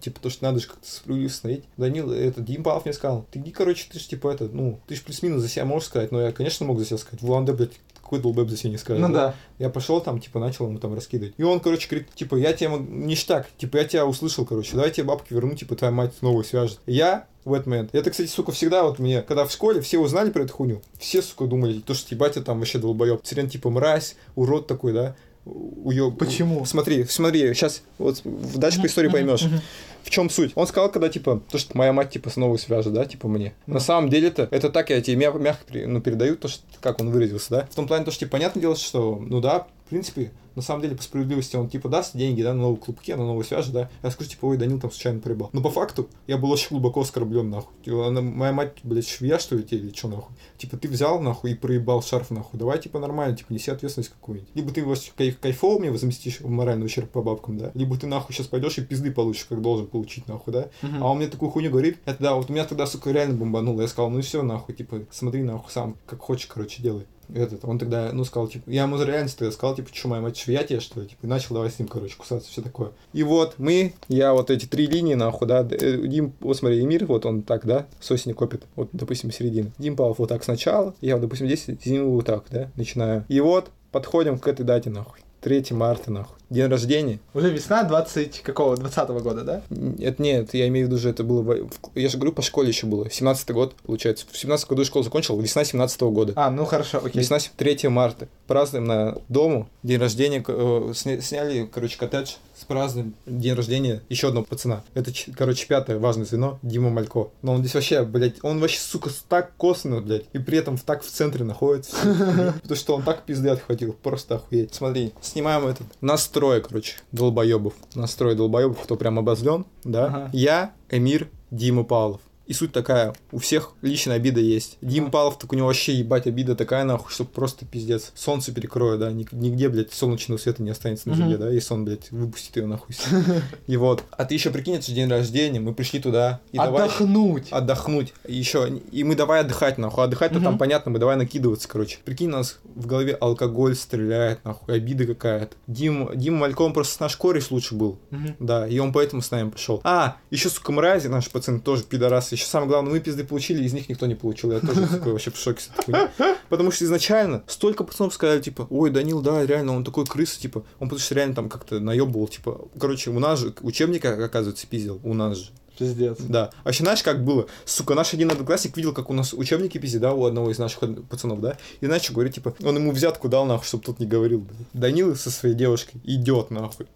типа, то, что надо же как-то справедливо установить. Данил, это, Дим Павлов мне сказал, ты, иди, короче, ты же, типа, это, ну, ты же плюс-минус за себя можешь сказать, но я, конечно, мог за себя сказать. В Ланде, блядь, какой долбэб за себя не скажет. Ну да. Я пошел там, типа, начал ему там раскидывать. И он, короче, говорит, типа, я тебя ништяк, типа, я тебя услышал, короче, давай тебе бабки верну, типа, твоя мать новую свяжет. Я в этот момент. Это, кстати, сука, всегда вот мне, когда в школе все узнали про эту хуйню, все, сука, думали, то, что ебать, я там вообще долбоеб. Сирен, типа, мразь, урод такой, да, уеб. Почему? Смотри, смотри, сейчас вот дальше по истории поймешь. В чем суть? Он сказал, когда, типа, то, что моя мать, типа, снова свяжет, да, типа, мне. На самом деле-то, это так я тебе мя- мягко ну, передаю, то, что, как он выразился, да. В том плане, то, что, типа, понятное дело, что, ну да, в принципе, на самом деле, по справедливости, он, типа, даст деньги, да, на новые клубки, на новую свяжет, да. Я скажу, типа, ой, Данил там случайно проебал. Но по факту, я был очень глубоко оскорблен, нахуй. Типа, она- моя мать, блядь, швея, что ли, тебе, или что, нахуй? Типа, ты взял, нахуй, и проебал шарф, нахуй. Давай, типа, нормально, типа, неси ответственность какую-нибудь. Либо ты его кайф, кайфово мне возместишь в моральный ущерб по бабкам, да. Либо ты, нахуй, сейчас пойдешь и пизды получишь, как должен получить, нахуй, да. Мгм. А он мне такую хуйню говорит. Это да, вот у меня тогда, сука, реально бомбануло. Я сказал, ну и все, нахуй, типа, смотри, нахуй, сам, как хочешь, короче, делай. Этот, он тогда, ну, сказал, типа, я ему реально тогда сказал, типа, что моя мать швея тебе, что ли, типа, и начал давай с ним, короче, кусаться, все такое. И вот мы, я вот эти три линии, нахуй, да, э, Дим, вот смотри, Эмир, вот он так, да, с осени копит, вот, допустим, середина. Дим Павлов вот так сначала, я, вот, допустим, здесь Дим вот так, да, начинаю. И вот подходим к этой дате, нахуй. 3 марта, нахуй. День рождения. Уже весна 20 какого? 20 года, да? Это нет, я имею в виду, что это было... в- Я же говорю, по школе еще было. 17 год, получается. В 17 году школу закончил, весна 17 года. А, ну хорошо, окей. Весна 3 марта. Празднуем на дому. День рождения. э, сня- Сняли, короче, коттедж с празднуем день рождения еще одного пацана. Это, короче, пятое важное звено. Дима Малько. Но он здесь вообще, блядь, он вообще, сука, так косвенно, блядь. И при этом так в центре находится. Потому что он так пизды отхватил. Просто охуеть. Смотри, снимаем этот. Настрой, короче, долбоебов. Настрой долбоебов, кто прям обозлен, да. Я, Эмир, Дима Павлов. И суть такая, у всех личная обида есть. Дим Павлов, так у него вообще ебать обида такая нахуй, что просто пиздец. Солнце перекроет, да, нигде, блядь, солнечного света не останется на земле, да, если он, блядь, выпустит ее нахуй. И вот. А ты еще прикинь, это же день рождения, мы пришли туда, и давай Отдохнуть. отдохнуть. Еще. И мы давай отдыхать, нахуй. Отдыхать-то Мгм. там понятно, мы давай накидываться, короче. Прикинь, у нас в голове алкоголь стреляет, нахуй, обида какая-то. Дим, Дима Малько, он просто наш кореш лучше был. Да, и он поэтому с нами пошел. А, еще, сука, мрази, наши пацаны тоже пидорасы. Еще самое главное, мы пизды получили, из них никто не получил. Я тоже, сука, вообще в шоке. Потому что изначально столько пацанов сказали, типа, ой, Данил, да, реально, он такой крыса, типа, он потому что реально там как-то наебывал, типа, короче, у нас же учебник, оказывается, пиздил, у нас же. Пиздец. Да. А еще знаешь, как было? Сука, наш один одноклассник видел, как у нас учебники пиздит, да, у одного из наших пацанов, да? И что говорит, типа, он ему взятку дал, нахуй, чтобы тот не говорил. блин. Данила со своей девушкой идет, нахуй.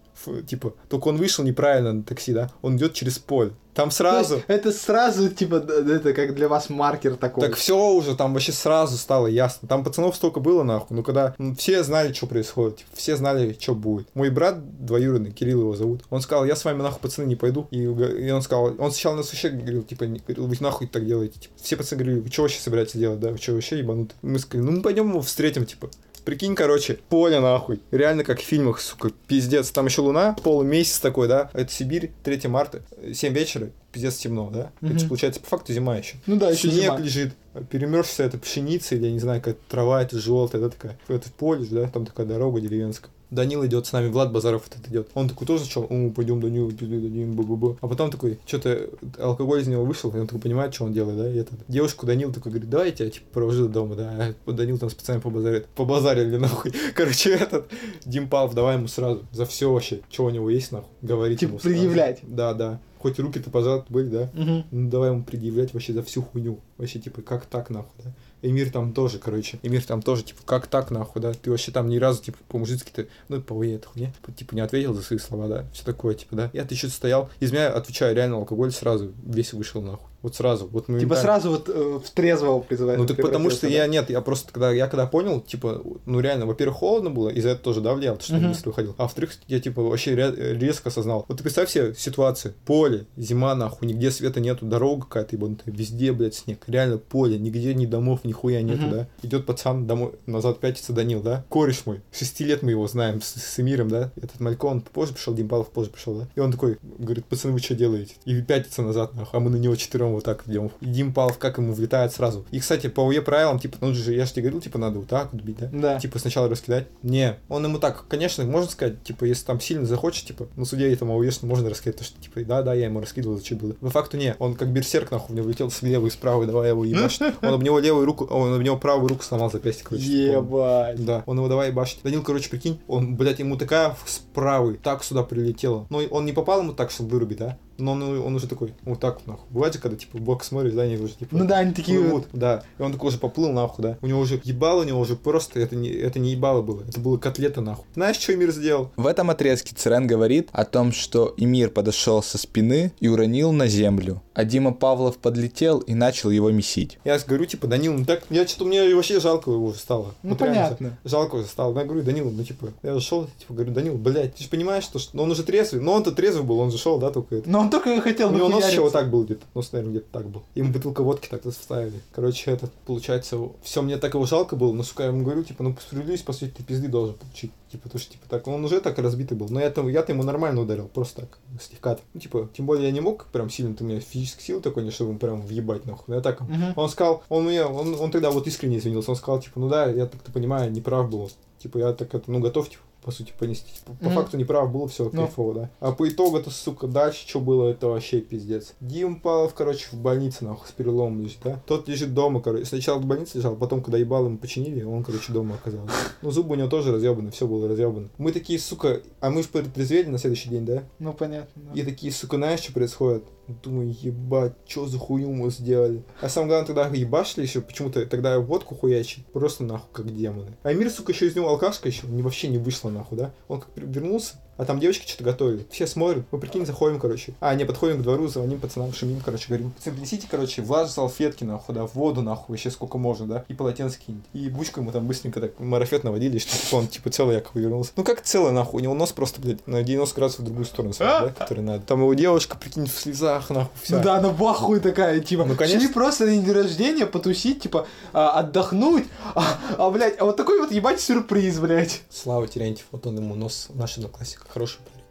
Типа, только он вышел неправильно на такси, да? Он идет через поле. Там сразу... Есть Это сразу, типа, это как для вас маркер такой. Так все уже, там вообще сразу стало ясно. Там пацанов столько было, нахуй. Ну, когда ну, все знали, что происходит. типа, все знали, что будет. Мой брат двоюродный, Кирилл его зовут, он сказал, я с вами, нахуй, пацаны, не пойду. И, и он сказал, он сначала нас вообще говорил, типа, говорил, вы нахуй так делаете. Типа, все пацаны говорили, вы что вообще собираетесь делать, да? Вы что, вообще ебануты? Мы сказали, ну, мы пойдем его встретим, типа. Прикинь, короче, поле нахуй. Реально как в фильмах, сука, пиздец. Там еще луна, полумесяц такой, да? Это Сибирь, 3 марта, 7 вечера, пиздец темно, да? Это же получается по факту зима еще. Ну да, еще Снег зима. лежит, перемерзшая эта пшеница, или я не знаю, какая трава это желтая, да, такая. Это поле, да, там такая дорога деревенская. Данил идет с нами, Влад Базаров этот идет. Он такой тоже сначала, о, пойдем Данил, дадим, бу-бу-бу. А потом такой, что-то алкоголь из него вышел, и он такой понимает, что он делает, да, и этот. Девушку Данил такой говорит, давай я тебя, типа, провожу до дома, да. А Данил там специально побазарит, побазарили, нахуй. Короче, этот, Дим Павлов, давай ему сразу, за все вообще, что у него есть, нахуй, говорить Типа ему сразу. предъявлять. Да, да. Хоть руки-то пожаты были, да. Мгм. Ну, давай ему предъявлять вообще за всю хуйню. Вообще, типа, как так, нахуй, да? Эмир там тоже, короче. Эмир там тоже, типа, как так, нахуй, да? Ты вообще там ни разу, типа, по-мужицки ты, ну, по этой хуйне, типа, не ответил за свои слова, да? Все такое, типа, да? Я ты что стоял. Из меня, отвечаю, реально алкоголь сразу весь вышел, нахуй. Вот сразу. Вот Типа моментально. сразу вот э, в трезвого призывает. Ну так потому что превратился, я нет, я просто когда я когда понял, типа, ну реально, во-первых, холодно было, из-за этого тоже да, потому что Мгм. я быстро выходил. А во-вторых, я типа вообще ре- резко осознал. Вот ты представь себе ситуацию. Поле, зима нахуй, нигде света нету, дорога какая-то ебанутая, везде, блядь, снег. Реально поле, нигде ни домов, нихуя нету, Мгм. да. Идет пацан домой, назад пятится Данил, да. Кореш мой, шести лет мы его знаем с, с Эмиром, да. Этот Малько, он позже пришел, Дим Павлов позже пришел, да. И он такой, говорит, пацаны, вы что делаете? И пятится назад, нахуй, а мы на него четвером вот так. И Дим Павлов как ему влетает сразу. И, кстати, по УЕ правилам, типа, ну же, я же тебе говорил, типа, надо вот так вот бить, да? Да. Типа сначала раскидать. Не, он ему так, конечно, можно сказать, типа, если там сильно захочешь, типа, ну судья этому АУЕ, что можно раскидать, то что, типа, да, да, я ему раскидывал, зачем было. По факту не, он как берсерк, нахуй, него влетел с левой, с правой, давай его ебашь. Он об него левую руку, он об него правую руку сломал запястье, короче. типа, Ебать. да, он его давай ебашить. Данил, короче, прикинь, он, блядь, ему такая с правой так сюда прилетела. Но он не попал ему так, чтобы вырубить, да? Но он, он уже такой, вот так вот, нахуй. Бывает же, когда, типа, в бок смотришь, да, они уже, типа... Ну да, они такие плывут, да. И он такой уже поплыл, нахуй, да. У него уже ебало, у него уже просто, это не, это не ебало было, это было котлета, нахуй. Знаешь, что Эмир сделал? В этом отрезке Церен говорит о том, что Эмир подошел со спины и уронил на землю, а Дима Павлов подлетел и начал его месить. Я говорю, типа, Данил, ну так, я что-то, мне вообще жалко его уже стало. Ну, Вот реально, понятно. Жалко уже стало. Я говорю, Данил, ну, типа, я зашел, типа, говорю, Данил, блядь, ты же понимаешь, что, что- ну, он уже трезвый, но он-то трезвый был, он зашел, да, только это. Но он только хотел У него нос еще вот так был где-то. Нос, наверное, где-то так был. Ему бутылка водки так вставили. Короче, это, получается, все, мне так его жалко было, но, сука, я ему говорю, типа, ну, по справедливости, по сути, ты пизды должен получить. Типа, потому что, типа, так, он уже так разбитый был. Но я-то, я-то ему нормально ударил, просто так, слегка. Ну, типа, тем более я не мог прям сильно, ты меня фи- физических сил такой, не чтобы ему прям въебать нахуй. Ну, Я так Мгм. он сказал, он мне, он, он тогда вот искренне извинился, он сказал, типа, ну да, я так-то понимаю, неправ был. Типа, я так это, ну, готов, типа, по сути, понести. Типа, по Мгм. факту неправ было, все Ну. кайфово, да. А по итогу-то, сука, дальше что было, это вообще пиздец. Дим Павлов, короче, в больнице, нахуй, с переломом лежит, да. Тот лежит дома, короче. Сначала в больнице лежал, потом, когда ебал ему починили, он, короче, дома оказался. Ну, зубы у него тоже разъебаны, все было разъебано. Мы такие, сука, а мы же протрезвели на следующий день, да? Ну, понятно. да. И такие, сука, знаешь, что происходит? Думаю, ебать, что за хуйню мы сделали? А самое главное, тогда ебашили еще, почему-то тогда водку хуячили, просто нахуй, как демоны. А мир, сука, еще из него алкашка еще, не, вообще не вышла нахуй, да? Он как вернулся, а там девочки что-то готовили. Все смотрят, мы прикинь, заходим, короче. А, не, подходим к двору, звоним пацанам, шумим, короче, говорим, пацаны, принесите, короче, влажные салфетки, нахуй, да, в воду, нахуй, вообще сколько можно, да, и полотенце кинуть. И бучку ему там быстренько так марафет наводили, что типа, он, типа, целый якобы вернулся. Ну, как целый, нахуй, у него нос просто, блядь, на 90 градусов в другую сторону, да, который надо. Там его девушка, прикинь, в слезах, нахуй, вся. Ну да, она в ахуе такая, типа, Ну, конечно. шли просто на день рождения потусить, типа, а, отдохнуть, а, а, блядь, а вот такой вот ебать сюрприз, блядь. Слава Терентьев, вот он ему нос, наш одноклассник, хороший парень.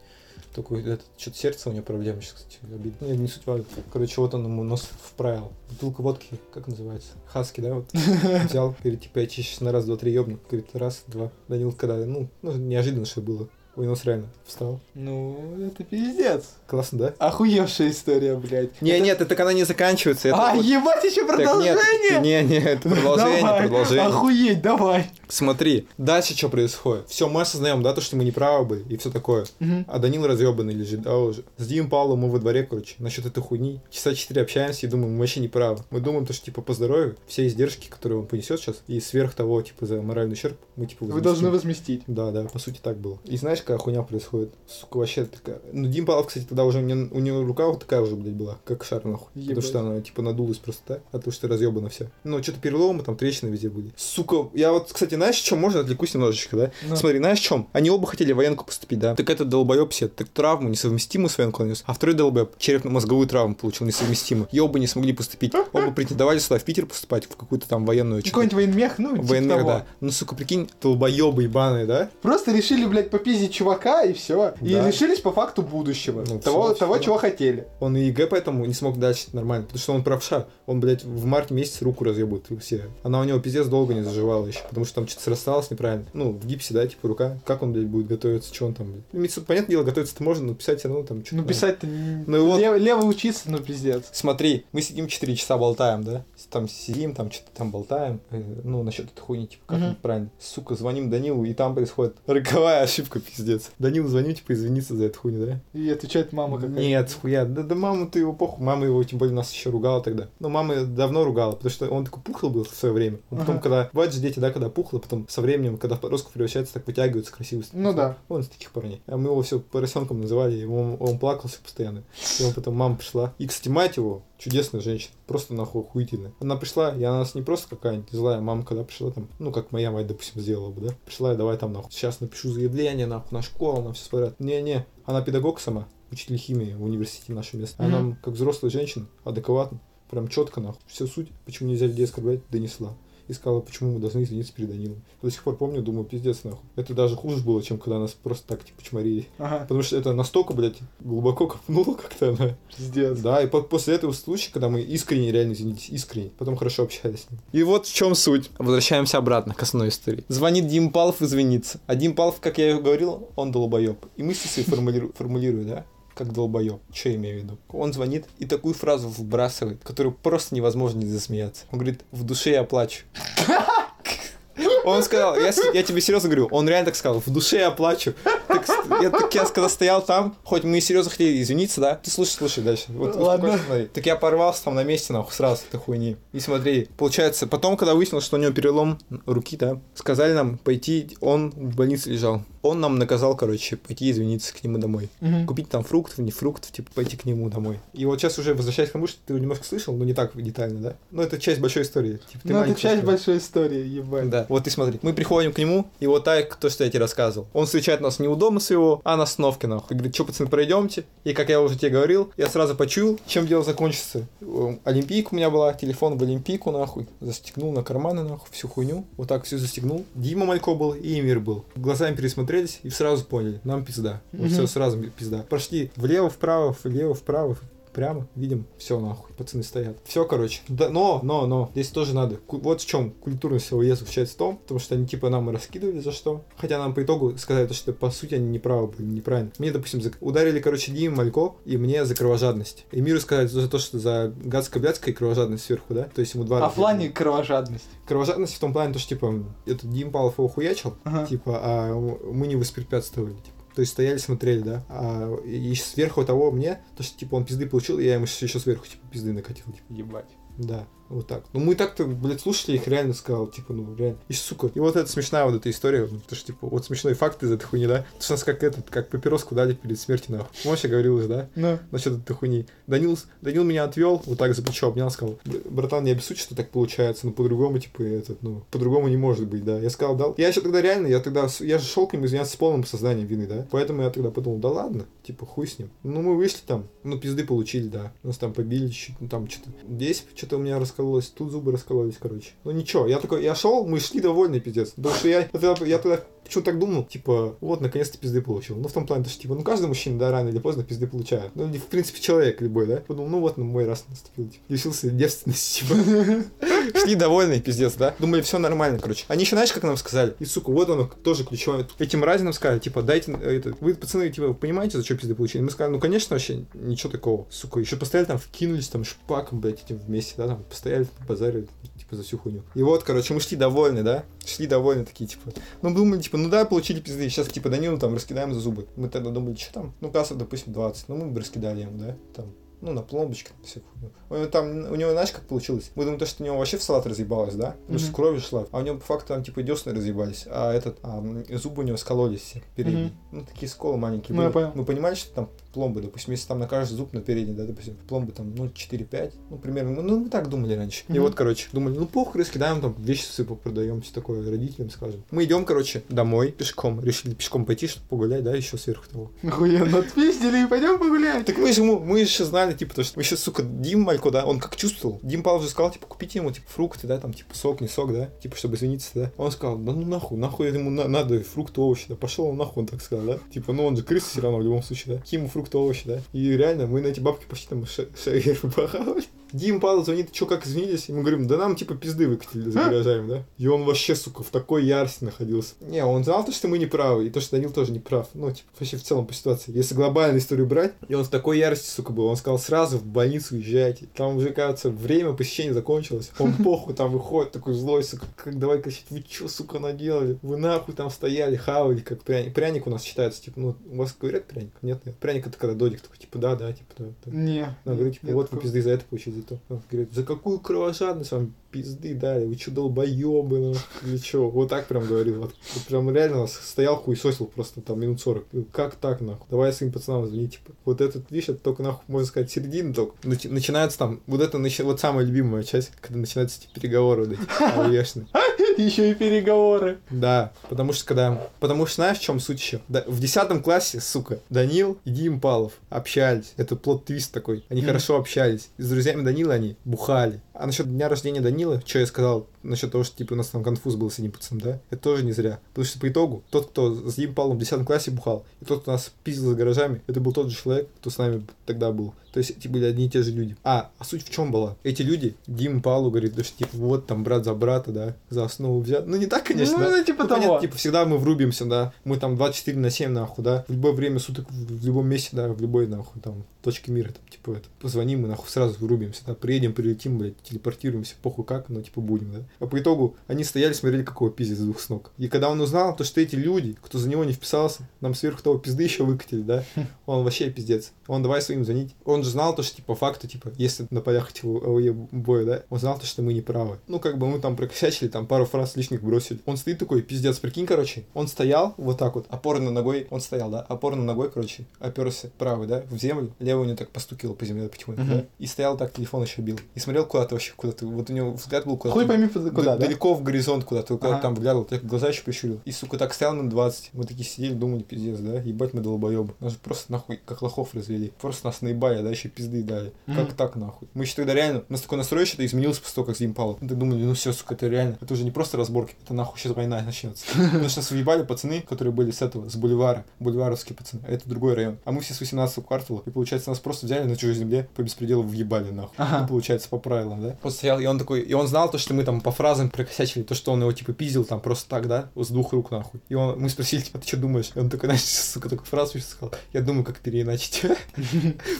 Такой, это, что-то сердце у него проблемы сейчас, кстати, обидно. Нет, не суть важно. Короче, вот он ему нос вправил. Бутылка водки, как называется? Хаски, да, вот. Взял, говорит, типа, я сейчас на раз, два, три ёбну. Говорит, раз, два. Данил, когда, ну, ну, неожиданно, что было. У него реально встал. Ну, это пиздец. Классно, да? Охуевшая история, блядь. Не, нет, это когда не заканчивается. Это А, вот- ебать, еще Так, нет, продолжение? не, не, это продолжение, Давай, продолжение. Охуеть, давай. Смотри, дальше что происходит? Все, мы осознаем, да, то, что мы неправы были, и все такое. Мгм. А Данил разъебанный лежит, да, уже. С Димой Павлом мы во дворе, короче, насчет этой хуйни. Часа четыре общаемся и думаем, мы вообще не правы. Мы думаем, то, что, типа, по здоровью, все издержки, которые он понесет сейчас, и сверх того, типа, за моральный ущерб, мы, типа, Вы возместим. должны возместить. Да, да, по сути так было. И знаешь, какая хуйня происходит? Сука, вообще такая... Ну, Дим Павлов, кстати, тогда уже, у него, у него рука вот такая уже, блядь, была, как шар, нахуй. Потому Ебать. что она, типа, надулась просто так, а то, что разъебана вся. Ну, что-то переломы, там, трещины везде были. Сука, я вот, кстати, знаешь, чем можно отвлекусь немножечко, да? Ну. Смотри, знаешь, чем? Они оба хотели в военку поступить, да? Так это долбоеб себе, так травму несовместимую с военку нанес, а второй долбоеб черепно-мозговую травму получил несовместимую. И оба не смогли поступить. Оба претендовали сюда, в Питер поступать, в какую-то там военную Какой-нибудь военмех, ну, типа Военмех, того. да. Ну, сука, прикинь, долбоебы ебаные, да? Просто решили, блядь, попиздить чувака, и все. И Да. лишились по факту будущего. Ну, того, всё, того всё. чего хотели. Он и ЕГЭ поэтому не смог дальше нормально, потому что он правша. Он, блядь, в марте месяце руку разъебут и все. Она у него пиздец долго не заживала еще, потому что там что-то срасталось неправильно. Ну, в гипсе, да, типа рука. Как он, блядь, будет готовиться, что он там, блядь. Ну, понятное дело, готовиться-то можно, но писать все равно там что-то. Ну, писать-то... не- Ну вот- лев- Лево учиться, ну, пиздец. Смотри, мы сидим 4 часа болтаем, да? Там сидим, там что-то там болтаем. э, ну, насчет этой хуйни, типа, как это правильно. Сука, звоним Данилу, и там происходит роковая ошибка, пиздец. Данилу звоню, типа, извиниться за эту хуйню, да? И отвечает мама какая-то. Нет, хуя. Да, да маму ты его похуй. Мама его, тем более, нас еще ругала тогда. Ну, мама давно ругала, потому что он такой пухлый был в свое время. Потом, Ага. когда... Бывают же дети, да, когда пухло, потом со временем, когда в подростков превращается, так вытягиваются красиво. Ну да. Он из таких парней. А мы его все поросенком называли, и он, он плакался постоянно. И он потом мама пришла. И, кстати, мать его, чудесная женщина, просто нахуй охуительная. Она пришла, и она нас не просто какая-нибудь злая мама, когда пришла там, ну, как моя мать, допустим, сделала бы, да? Пришла и давай там, нахуй, сейчас напишу заявление, нахуй, на школу, на все смотрят. Не-не, она педагог сама, учитель химии в университете нашем месте. Она нам, как взрослая женщина, адекватно, прям четко, нахуй, всю суть, почему нельзя людей оскорблять, донесла. И сказала, почему мы должны извиниться перед Данилом. До сих пор помню, думаю, пиздец, нахуй. Это даже хуже было, чем когда нас просто так, типа, чморили. Ага, Потому что это настолько, блядь, глубоко копнуло как-то она. пиздец. Да, и по- после этого случая, когда мы искренне, реально извинились, искренне, потом хорошо общались с ним. И вот в чем суть. Возвращаемся обратно к основной истории. Звонит Дим Палов извиниться. А Дим Палов, как я и говорил, он долбоеб. И мысли свои формулирую, формулирую, да? Как долбоеб. Что я имею в виду? Он звонит и такую фразу вбрасывает, которую просто невозможно не засмеяться. Он говорит, в душе я плачу. Он сказал, я, я тебе серьезно говорю, он реально так сказал, в душе я плачу. Так, я, так я когда стоял там, хоть мы и серьезно хотели извиниться, да? Ты слушай, слушай дальше. Вот, Ладно. смотри. Так я порвался там на месте, нахуй, сразу этой хуйни. И смотри, получается, потом, когда выяснилось, что у него перелом руки, да, сказали нам пойти, он в больнице лежал. Он нам наказал, короче, пойти извиниться к нему домой. Мгм. Купить там фруктов, не фруктов, типа, пойти к нему домой. И вот сейчас уже возвращаясь к тому, что ты немножко слышал, но не так детально, да? Но это часть большой истории. Типа, ты Ну, это часть рассказал. большой истории, ебать. Да. Вот ты смотри, мы приходим к нему, и вот так, то, что я тебе рассказывал. Он встречает нас не у дома своего, а на остановке, нахуй. Говорит, что, пацаны, пройдемте. И, как я уже тебе говорил, я сразу почуял, чем дело закончится. Э, Олимпийка у меня была, телефон в Олимпийку, нахуй. Застегнул на карманы, нахуй, всю хуйню. Вот так все застегнул. Дима Малько был и Эмир был. Глазами пересмотрелись и сразу поняли, нам пизда. Вот Мгм. все сразу пизда. Прошли влево, вправо, влево, вправо. Прямо, видим, все нахуй, пацаны стоят. Все, короче. Да, но, но, но, здесь тоже надо. Вот в чем культурность ОЕ заключается в том, потому что они типа нам и раскидывали за что. Хотя нам по итогу сказали, что по сути они неправы были, неправильно. Мне, допустим, за- ударили, короче, Диме Малько, и мне за кровожадность. И миру сказали за то, что за гадско-блядское и кровожадность сверху, да? То есть ему два А в плане кровожадность. Кровожадность в том плане, то, что, типа, этот Дим Павлов его хуячил, Ага. типа, а мы не воспрепятствовали, типа. То есть стояли, смотрели, да. А и сверху того мне, то, что, типа, он пизды получил, и я ему еще сверху, типа, пизды накатил, типа. Ебать. Да, вот так. Ну, мы так-то, блядь, слушали их, реально сказал, типа, ну, реально. И, сука, и вот это смешная вот эта история, ну, потому что, типа, вот смешной факт из этой хуйни, да? То, что нас как этот, как папироску дали перед смертью, нахуй. Помнишь, я говорил уже, да? Ну, насчет этой хуйни. Данил, Данил меня отвел, вот так за плечо обнял, сказал, «Б- братан, не обессудь, что так получается, но по-другому, типа, этот, ну, по-другому не может быть, да. Я сказал, дал. Я еще тогда реально, я тогда, я же шел к нему извиняться с полным сознанием вины, да. Поэтому я тогда подумал, да ладно, типа, хуй с ним. Ну, мы вышли там, ну, пизды получили, да. Нас там побили чуть, ну, там что-то. Здесь что-то у меня раскололось, тут зубы раскололись, короче. Ну, ничего, я такой, я шел, мы шли довольны, пиздец. Потому что я, я, я тогда почему так думал, типа, вот, наконец-то пизды получил. Ну, в том плане, что, типа, ну, каждый мужчина, да, рано или поздно пизды получает. Ну, в принципе, человек любой, да. Подумал, ну, вот, ну, мой раз наступил, типа, лишился девственности, типа. Шли довольные, пиздец, да. Думали, все нормально, короче. Они еще, знаешь, как нам сказали? И, сука, вот оно, тоже ключевое. Эти мрази нам сказали, типа, дайте, это, вы, пацаны, типа, понимаете, за что пизды получили? Мы сказали, ну, конечно, вообще ничего такого. Сука, еще постояли там, вкинулись там шпаком, блядь, этим вместе, да, там, постояли, базарили, типа, за всю хуйню. И вот, короче, мы шли довольны, да? Шли довольны такие, типа, ну, думали, типа, ну да, получили пизды, сейчас, типа, Данилу там раскидаем за зубы. Мы тогда думали, что там? Ну, касса, допустим, 20, ну, мы бы раскидали ему, да, там, ну, на пломбочке, там, всякую хуйню. У него там, у него, знаешь, как получилось? Мы думаем, то, что у него вообще в салат разъебалось, да? Потому что Мгм. кровь шла. А у него, по факту, там, типа, десны разъебались, а этот, а, зубы у него скололись все, передние. Мгм. Ну, такие сколы маленькие Ну, были. Мы понимали, что там пломбы, допустим, если там на каждый зуб на передний, да, допустим, пломбы там, ну, 4-5, ну, примерно, ну, мы так думали раньше. И Мгм. вот, короче, думали, ну, похуй, раскидаем там, вещи сыпу продаем, все такое, родителям скажем. Мы идем, короче, домой пешком, решили пешком пойти, чтобы погулять, да, еще сверху того. охуенно отпиздили, пойдем погуляем. Так мы же мы еще знали, типа, то, что мы еще, сука, Дим Малько, да, он как чувствовал. Дим Павлов же сказал, типа, купите ему, типа, фрукты, да, там, типа, сок, не сок, да, типа, чтобы извиниться, да. Он сказал, да ну нахуй, нахуй ему на- надо фрукты, овощи, да, пошел он нахуй, он так сказал, да. Типа, ну он же крыса все равно в любом случае, да. Какие ему фрукты, овощи, да. И реально, мы на эти бабки почти там ша- шаверму похавали. Дим Павлов звонит, что, как извинились? И мы говорим, да нам, типа, пизды выкатили за гаражами, да. И он вообще, сука, в такой ярости находился. Не, он знал то, что мы не правы, и то, что Данил тоже не прав. Ну, типа, вообще в целом по ситуации. Если глобальную историю брать, и он в такой ярости, сука, был. Он сказал, сразу в больницу езжайте. Там уже, кажется, время посещения закончилось. Он похуй там выходит, такой злой, сука, как давай кричать, вы чё, сука, наделали? Вы нахуй там стояли, хавали, как пряник. Пряник у нас считается, типа, ну, у вас говорят пряник? Нет, нет. Пряник это когда додик такой, типа, да, да, типа, да. да. Не. Она говорит, типа, вот вы пизды за это получили, за то. Он говорит, за какую кровожадность вам пизды дали? Вы что, долбоебы, ну? Или что? Вот так прям говорил. Вот, прям реально стоял хуесосил просто там минут 40. Говорю, Как так, нахуй? Давай своим пацанам звони, типа. Вот этот, видишь, это только, нахуй, можно сказать, середина только. Начи- начинается там, вот это вот самая любимая часть, когда начинаются эти переговоры вот эти. Еще и переговоры. Да, потому что когда... Потому что знаешь, в чем суть еще? Да, в десятом классе, сука, Данил и Дим Палов общались. Это плод-твист такой. Они Мгм. хорошо общались. И с друзьями Данила они бухали. А насчет дня рождения Данила, что я сказал насчет того, что типа у нас там конфуз был с одним пацаном, да? Это тоже не зря. Потому что по итогу, тот, кто с Дим Павлом в 10 классе бухал, и тот, кто нас пиздил за гаражами, это был тот же человек, кто с нами тогда был. То есть эти были одни и те же люди. А, а суть в чем была? Эти люди, Дим Павлу говорит, да что типа вот там брат за брата, да, за основу взят. Ну не так, конечно, Ну, ну, типа Ну, того. понятно, типа, всегда мы врубимся, да. Мы там 24 на 7, нахуй, да. В любое время суток, в в любом месте, да, в любой, нахуй, там, точке мира, там, типа, это, позвоним, мы, нахуй, сразу врубимся, да. Приедем, прилетим, блядь, телепортируемся, похуй как, но, типа, будем, да. А по итогу они стояли, смотрели, какого пиздец с двух с ног. И когда он узнал, то, что эти люди, кто за него не вписался, нам сверху того пизды еще выкатили, да, он вообще пиздец. Он давай своим звонить. Он же знал то, что, типа, факту, типа, если на полях АОЕ боя, да, он знал то, что мы не правы. Ну, как бы мы там прокосячили, там пару фраз лишних бросили. Он стоит такой, пиздец, прикинь, короче, он стоял вот так вот, опорно ногой, он стоял, да, опорно ногой, короче, оперся правый, да, в землю, левый у него так постукивал по земле почему-то, да, и стоял так, телефон еще бил. И смотрел куда-то вообще, куда-то, вот у него взгляд был куда-то. Хуй пойми куда, да? Далеко в горизонт куда-то, Ага. там глядел, так глаза еще прищурил. И, сука, так стоял на 20. Мы такие сидели, думали, пиздец, да? Ебать мы долбоебы. Нас же просто нахуй, как лохов развели. Просто нас наебали, да, еще пизды дали. Как так нахуй? Мы еще тогда реально, у нас такой настрой что-то изменился после того, как Зим пал. Мы так думали, ну все, сука, это реально. Это уже не просто разборки, это нахуй сейчас война начнется. Потому что нас въебали пацаны, которые были с этого, с бульвара. Бульваровские пацаны. А это другой район. А мы все с 18 квартала. И получается, нас просто взяли на чужой земле по беспределу въебали нахуй. Ага. Ну, получается, по правилам, да? Вот стоял, и он такой, и он знал то, что мы там по фразам прокосячили, то, что он его типа пиздил там просто так, да, с двух рук нахуй. И он, мы спросили, типа, ты что думаешь? И он такой, знаешь, сука, такой фразу сказал, я думаю, как переиначить.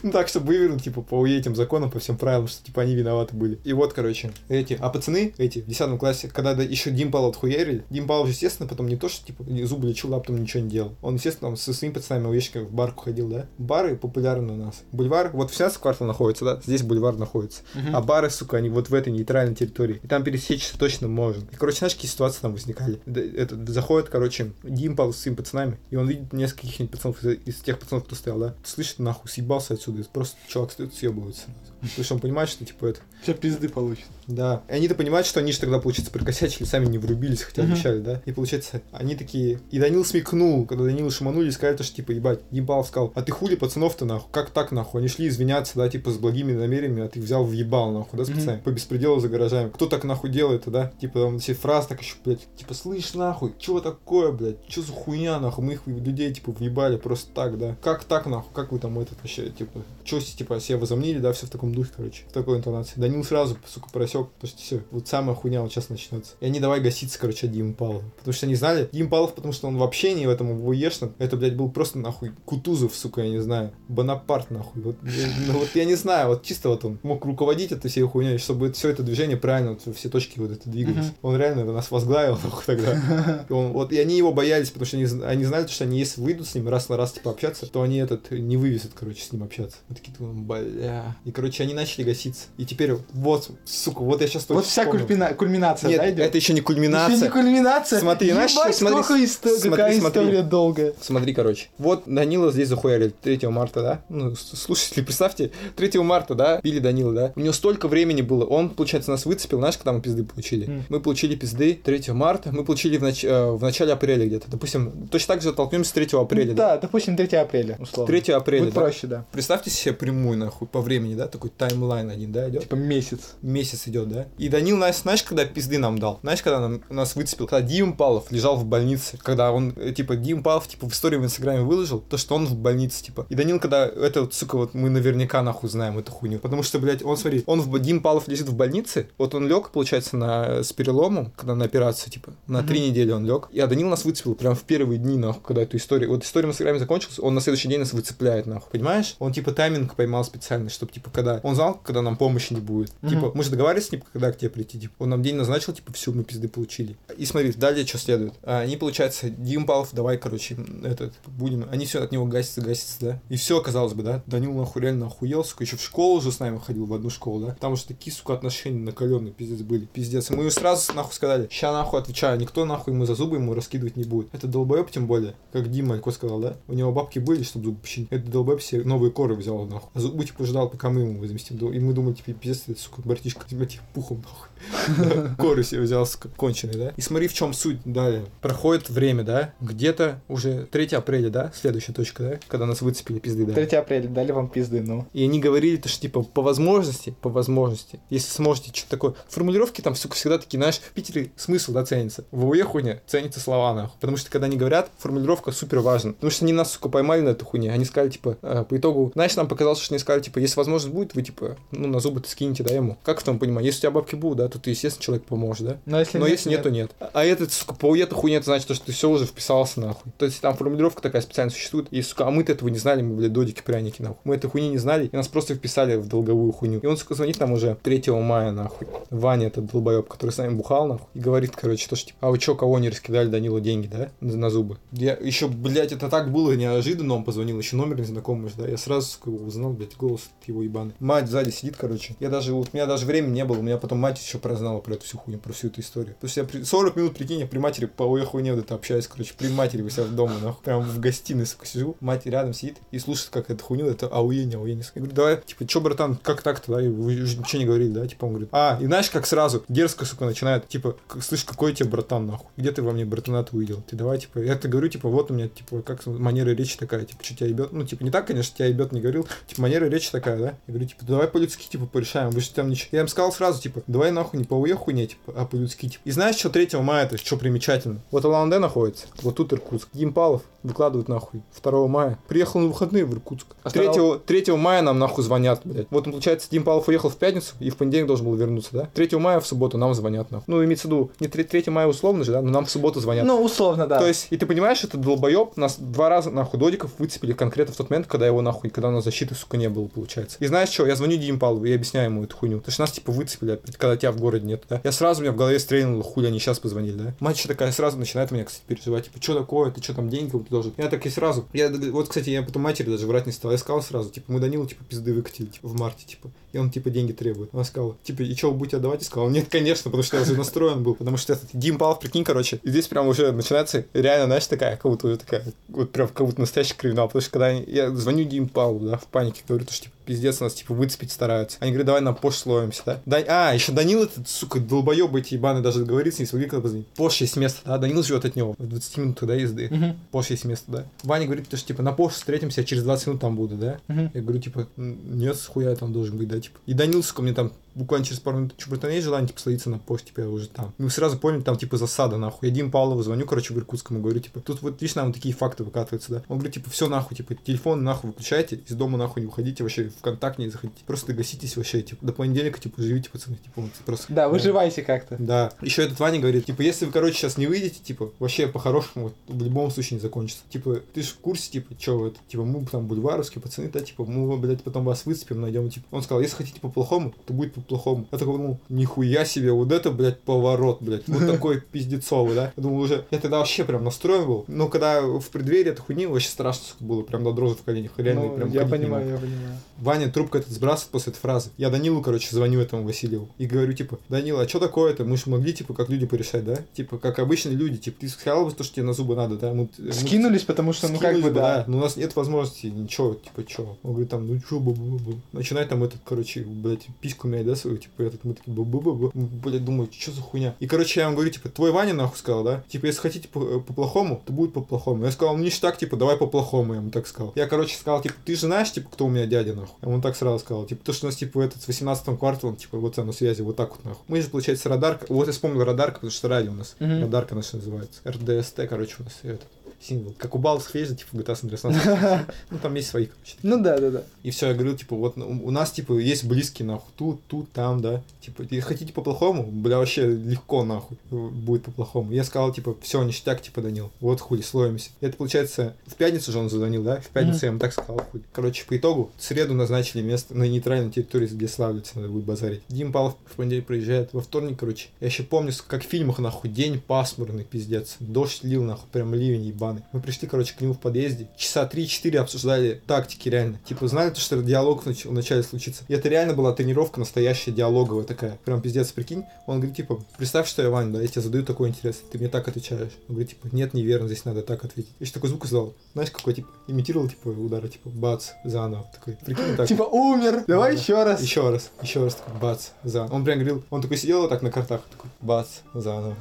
Ну так, чтобы вывернуть, типа, по этим законам, по всем правилам, что типа они виноваты были. И вот, короче, эти, а пацаны, эти, в 10 классе, когда да, еще Дим Павлов отхуярили, Дим Павлов, естественно, потом не то, что, типа, зубы лечил, а потом ничего не делал. Он, естественно, там, со своими пацанами в барку ходил, да? Бары популярны у нас. Бульвар, вот в 17 квартал находится, да? Здесь бульвар находится. Мгм. А бары, сука, они вот в этой нейтральной территории. И там пересечься точно можно. И, короче, знаешь, какие ситуации там возникали? Это, заходит, короче, Дим Павлов с своими пацанами, и он видит нескольких пацанов из, из тех пацанов, кто стоял, да? Слышит, нахуй, съебался отсюда. Просто чувак стоит, съебывается. Потому что он понимает, что, типа, это... Сейчас пизды получит. Да. И они-то понимают, что они же тогда, получается, прикосячили, сами не врубились, хотя обещали, да? И, получается, они такие... И Данил смекнул, когда Данила шаманули, сказали, то, что, типа, ебать, ебал, сказал, а ты хули пацанов-то, нахуй? Как так, нахуй? Они шли извиняться, да, типа, с благими намерениями, а ты взял въебал, нахуй, да, с Мгм. пацанами? По беспределу за гаражами. Кто так, нахуй, делает, да? Типа, там все фразы так еще, блядь, типа, слышь, нахуй, чего такое, блядь? Че за хуйня, нахуй? Мы их людей, типа, въебали просто так, да? Как так, нахуй? Как вы там этот вообще, типа, что, типа, себя возомнили, да, все в таком духе, короче, в такой интонации. Данил сразу, сука, просек, потому что все, вот самая хуйня вот сейчас начнется. И они давай гаситься, короче, от Димы Павлова. Потому что они знали, Дим Павлов, потому что он в общении в этом в УЕшном, это, блядь, был просто, нахуй, Кутузов, сука, я не знаю, Бонапарт, нахуй. Вот, я- ну, вот я не знаю, вот чисто вот он мог руководить этой всей хуйней, чтобы все это движение правильно, вот, все точки вот это двигались. Он реально нас возглавил, тогда. И он- вот, и они его боялись, потому что они, знали, что они, если выйдут с ним раз на раз, типа, общаться, то они этот не вывезут, короче, с ним общаться. Мы такие, думаем, бля. И, короче, они начали гаситься. И теперь, вот, сука, вот я сейчас Вот вся кульмина- кульминация, Нет, да, идет? это еще не Еще кульминация. не кульминация. Смотри, знаешь, Ебать, смотри, сколько исто- смотри, какая смотри. история долгая. Смотри, короче. Вот Данила здесь захуярили 3 марта, да? Ну, слушатели, представьте, 3 марта, да, били Данила, да? У него столько времени было. Он, получается, нас выцепил, знаешь, когда мы пизды получили? М. Мы получили пизды 3 марта, мы получили в, нач- э, в начале апреля где-то. Допустим, точно так же оттолкнемся 3 апреля, да? Да, допустим, 3 апреля, условно. 3 апреля, Будет да? проще, да. Представьте себе прямую, нахуй, по времени, да, такой таймлайн один, да, идет? Типа месяц. месяц идет, да? И Данил нас, знаешь, когда пизды нам дал? Знаешь, когда нам, нас выцепил? Когда Дим Павлов лежал в больнице. Когда он, э, типа, Дим Павлов, типа, в истории в Инстаграме выложил, то, что он в больнице, типа. И Данил, когда, это, вот, сука, вот мы наверняка нахуй знаем эту хуйню. Потому что, блядь, он, смотри, он в, Дим Павлов лежит в больнице, вот он лег, получается, на, с переломом, когда на операцию, типа, на Мгм. три недели он лег. И а Данил нас выцепил прям в первые дни, нахуй, когда эту историю. Вот история в Инстаграме закончилась, он на следующий день нас выцепляет, нахуй. Понимаешь? Он, типа, тайминг поймал специально, чтобы, типа, когда... Он знал, когда нам помощи не будет. Мгм. Типа, мы же договаривались с ним, когда к тебе прийти. Типа, он нам день назначил, типа, все, мы пизды получили. И смотри, далее что следует. А, Они, получается, Дим Павлов, давай, короче, этот, будем... Они все от него гасятся, гасятся, да? И все, казалось бы, да? Данил нахуй реально охуел, сука, еще в школу уже с нами ходил, в одну школу, да? Потому что такие, сука, отношения накаленные, пиздец, были. Пиздец. И мы сразу нахуй сказали, ща нахуй отвечаю, никто нахуй ему за зубы ему раскидывать не будет. Это долбоеб, тем более, как Дима Алько сказал, да? У него бабки были, чтобы зубы починить. Это долбоеб себе новые коры взял, нахуй. А зубы, типа, ждал, пока мы ему возместим. И мы думали, типа, пиздец, это, сука, братишка, тебя типа пухом, нахуй. Коры себе взял, сука, конченый, да? И смотри, в чем суть далее. Проходит время, да? Где-то уже 3 апреля, да? Следующая точка, да? Когда нас выцепили пизды, да? 3 апреля дали вам пизды, ну. И они говорили, то, что, типа, по возможности, по возможности, если сможете что-то такое. Формулировки там, сука, всегда такие, знаешь, в Питере смысл, да, ценится. В УЕ хуйня ценится слова, нахуй. Потому что, когда они говорят, формулировка супер важна. Потому что они нас, сука, поймали на эту хуйне. Они сказали, типа, э, по итогу, знаешь, нам показалось, что они сказали, типа, если возможность будет, вы, типа, ну, на зубы-то скинете, да, ему. Как в том понимаю? Если у тебя бабки будут, да, то ты, естественно, человек поможешь, да? Но если Но нет, если нет, то нет. А этот, сука, по УЕ-то хуйня, это значит, что ты все уже вписался, нахуй. То есть там формулировка такая специально существует. И, сука, а мы-то этого не знали, мы, блядь, додики пряники, нахуй. Мы этой хуйни не знали, и нас просто вписали в долговую хуйню. И он, сука, звонит нам уже 3 мая, нахуй. Ваня, этот долбоеб, который с нами бухал, нахуй, и говорит, короче, то, что, типа, а вы чё, кого не раскидали Данилу деньги, да, на, зубы? Я еще, блядь, это так было неожиданно, он позвонил, еще номер незнакомый, да, я сразу, сука, узнал, блядь, голос его ебаный. Мать сзади сидит, короче. Я даже, вот, у меня даже времени не было, у меня потом мать еще прознала про эту всю хуйню, про всю эту историю. То есть я при- 40 минут, прикинь, я при матери по ой хуйне вот это общаюсь, короче, при матери у себя дома, нахуй, прям в гостиной, сука, сижу, мать рядом сидит и слушает, как эту хуйню, это ауе, не ауе, не Я говорю, давай, типа, чё, братан, как так-то, да, и вы же ничего не не говорили, да, типа, он говорит, а, и знаешь, как сразу, дерзко, сука, начинает, типа, «К- слышь, какой тебе братан, нахуй, где ты во мне братана увидел, ты давай, типа, я тебе говорю, типа, вот у меня, типа, как манера речи такая, типа, что тебя ебет, ну, типа, не так, конечно, тебя ебет, не говорил, типа, манера речи такая, да, я говорю, типа, давай по-людски, типа, порешаем, вы же там ничего, я им сказал сразу, типа, давай нахуй не по уе хуйне, типа, а по-людски, типа, и знаешь, что 3 мая, это что примечательно, вот Улан-Удэ находится, вот тут Иркутск, Гимпалов выкладывает нахуй 2 мая, приехал на выходные в Иркутск, А 3, второго- 3 мая нам нахуй звонят, блядь, вот, получается, Дим Павлов уехал в пятницу и в понедельник должен был вернуться, да, 3 мая в субботу нам звонят, нахуй, ну, имеется в виду, не 3, 3 мая условно же, да, но нам в субботу звонят, Ну, условно, да. то есть, и ты понимаешь, это долбоеб, нас два раза, нахуй, додиков выцепили конкретно в тот момент, когда его, нахуй, когда у нас защиты, сука, не было, получается. И знаешь что, я звоню Диме Павлову и объясняю ему эту хуйню. Потому что нас, типа, выцепили опять, когда тебя в городе нет, да. Я сразу, у меня в голове стрельнуло, хули они сейчас позвонили, да. Мать такая сразу начинает меня, кстати, переживать, типа, что такое, ты что там деньги должен? Я так и сразу, я, вот, кстати, я потом матери даже врать не стал, я сказал сразу, типа, мы Данилу, типа, пизды выкатили, типа, в марте, типа, и он, типа, деньги требует. Она сказала, типа, и что, вы будете отдавать? Я сказал, нет, конечно, потому что я уже настроен был, потому что этот Дим Павлов, прикинь, короче, и здесь прям уже начинается реально, знаешь, такая, как будто уже такая, вот прям как будто настоящий криминал, потому что когда я звоню Дим Павлову, да, в панике, говорю, то, что, типа, пиздец, нас, типа, выцепить стараются. Они говорят, давай на Пош словимся, да. да а, еще Данил этот, сука, долбоеб эти ебаные, даже договориться не смогли, когда позвонить. Пош есть место, да, Данил живет от него, в 20 минутах, да, езды. Мгм. Пош есть место, да. Ваня говорит, то, что, типа, на Пош встретимся, я через 20 минут там буду, да. Мгм. Я говорю, типа, «М, нет, хуя я там должен быть, да, типа. И Данил, сука, мне там буквально через пару минут, что, есть желание, типа, садиться на пост, типа, я уже там. Мы сразу поняли, там, типа, засада, нахуй. Я Дим Павлову звоню, короче, в Иркутскому, говорю, типа, тут вот, видишь, нам такие факты выкатываются, да. Он говорит, типа, все нахуй, типа, телефон нахуй выключайте, из дома нахуй не выходите, вообще в контакт не заходите. Просто гаситесь вообще, типа, до понедельника, типа, живите, пацаны, типа, вот просто. Да, выживайте как-то. Да. Еще этот Ваня говорит, типа, если вы, короче, сейчас не выйдете, типа, вообще по-хорошему вот, в любом случае не закончится. Типа, ты же в курсе, типа, что это, типа, мы там бульваровские пацаны, да, типа, мы, блядь, потом вас выцепим, найдем, типа. Он сказал, если хотите по-плохому, то будет по-плохому. Я такой, ну, нихуя себе, вот это, блядь, поворот, блядь, вот такой пиздецовый, да. Я думал, уже, я тогда вообще прям настроен был. Но когда в преддверии этой хуйни, вообще страшно было, прям до дрожи в коленях, реально, Ну, прям я понимаю, я понимаю. Ваня трубку этот сбрасывает после этой фразы. Я Данилу, короче, звоню этому Васильеву и говорю, типа, Данила, а что такое-то? Мы же могли, типа, как люди порешать, да? Типа, как обычные люди, типа, ты сказал бы то, что тебе на зубы надо, да? Мы, мы Скинулись, потому что, ну, как бы, да. Но у нас нет возможности, ничего, типа, чё? Он говорит, там, ну чё, бу бу бу Начинает там этот, короче, блядь, письку мять, да, свою, типа, этот, мы такие, бу бу бу Блядь, думаю, что за хуйня? И, короче, я ему говорю, типа, твой Ваня нахуй сказал, да? Типа, если хотите по- по-плохому, то будет по-плохому. Я сказал, ну не так, типа, давай по-плохому, я ему так сказал. Я, короче, сказал, типа, ты же знаешь, типа, кто у меня дядя, нахуй? Я ему так сразу сказал, типа, то, что у нас, типа, этот с 18 кварталом, типа, вот на связи, вот так вот, нахуй. Мы же, получается, радарка, вот я вспомнил радарка, потому что радио у нас, Мгм. радарка наша называется. РДСТ, короче, у нас этот символ. Как у Балдов есть, типа, GTA San Andreas. Ну, там есть свои, короче. Ну да, да, да. И все, я говорил, типа, вот ну, у нас, типа, есть близкие, нахуй, тут, тут, там, да. Типа, хотите по-плохому, бля, вообще легко, нахуй, будет по-плохому. Я сказал, типа, все, ништяк, типа, Данил, вот хули, слоимся. Это, получается, в пятницу же он зазвонил, да? В пятницу я ему так сказал, хули. Короче, по итогу, в среду назначили место на нейтральной территории, где славится, надо будет базарить. Дим Павлов в понедельник приезжает, во вторник, короче. Я еще помню, как в фильмах, нахуй, день пасмурный, пиздец. Дождь лил, нахуй, прям ливень ебаный. Мы пришли, короче, к нему в подъезде. Часа 3-4 обсуждали тактики реально. Типа, знали то, что диалог нач- вначале случится. И это реально была тренировка настоящая, диалоговая такая. Прям пиздец, прикинь. Он говорит, типа, представь, что я Ваня, да, я тебе задаю такой интерес, ты мне так отвечаешь. Он говорит, типа, нет, неверно, здесь надо так ответить. Я еще такой звук издал. Знаешь, какой, типа, имитировал, типа, удары, типа, бац, заново. Такой, прикинь, так. Типа умер, давай Да. еще раз. Еще раз, еще раз такой бац, заново. Он прям говорил, он такой сидел вот так на картах, такой бац, заново.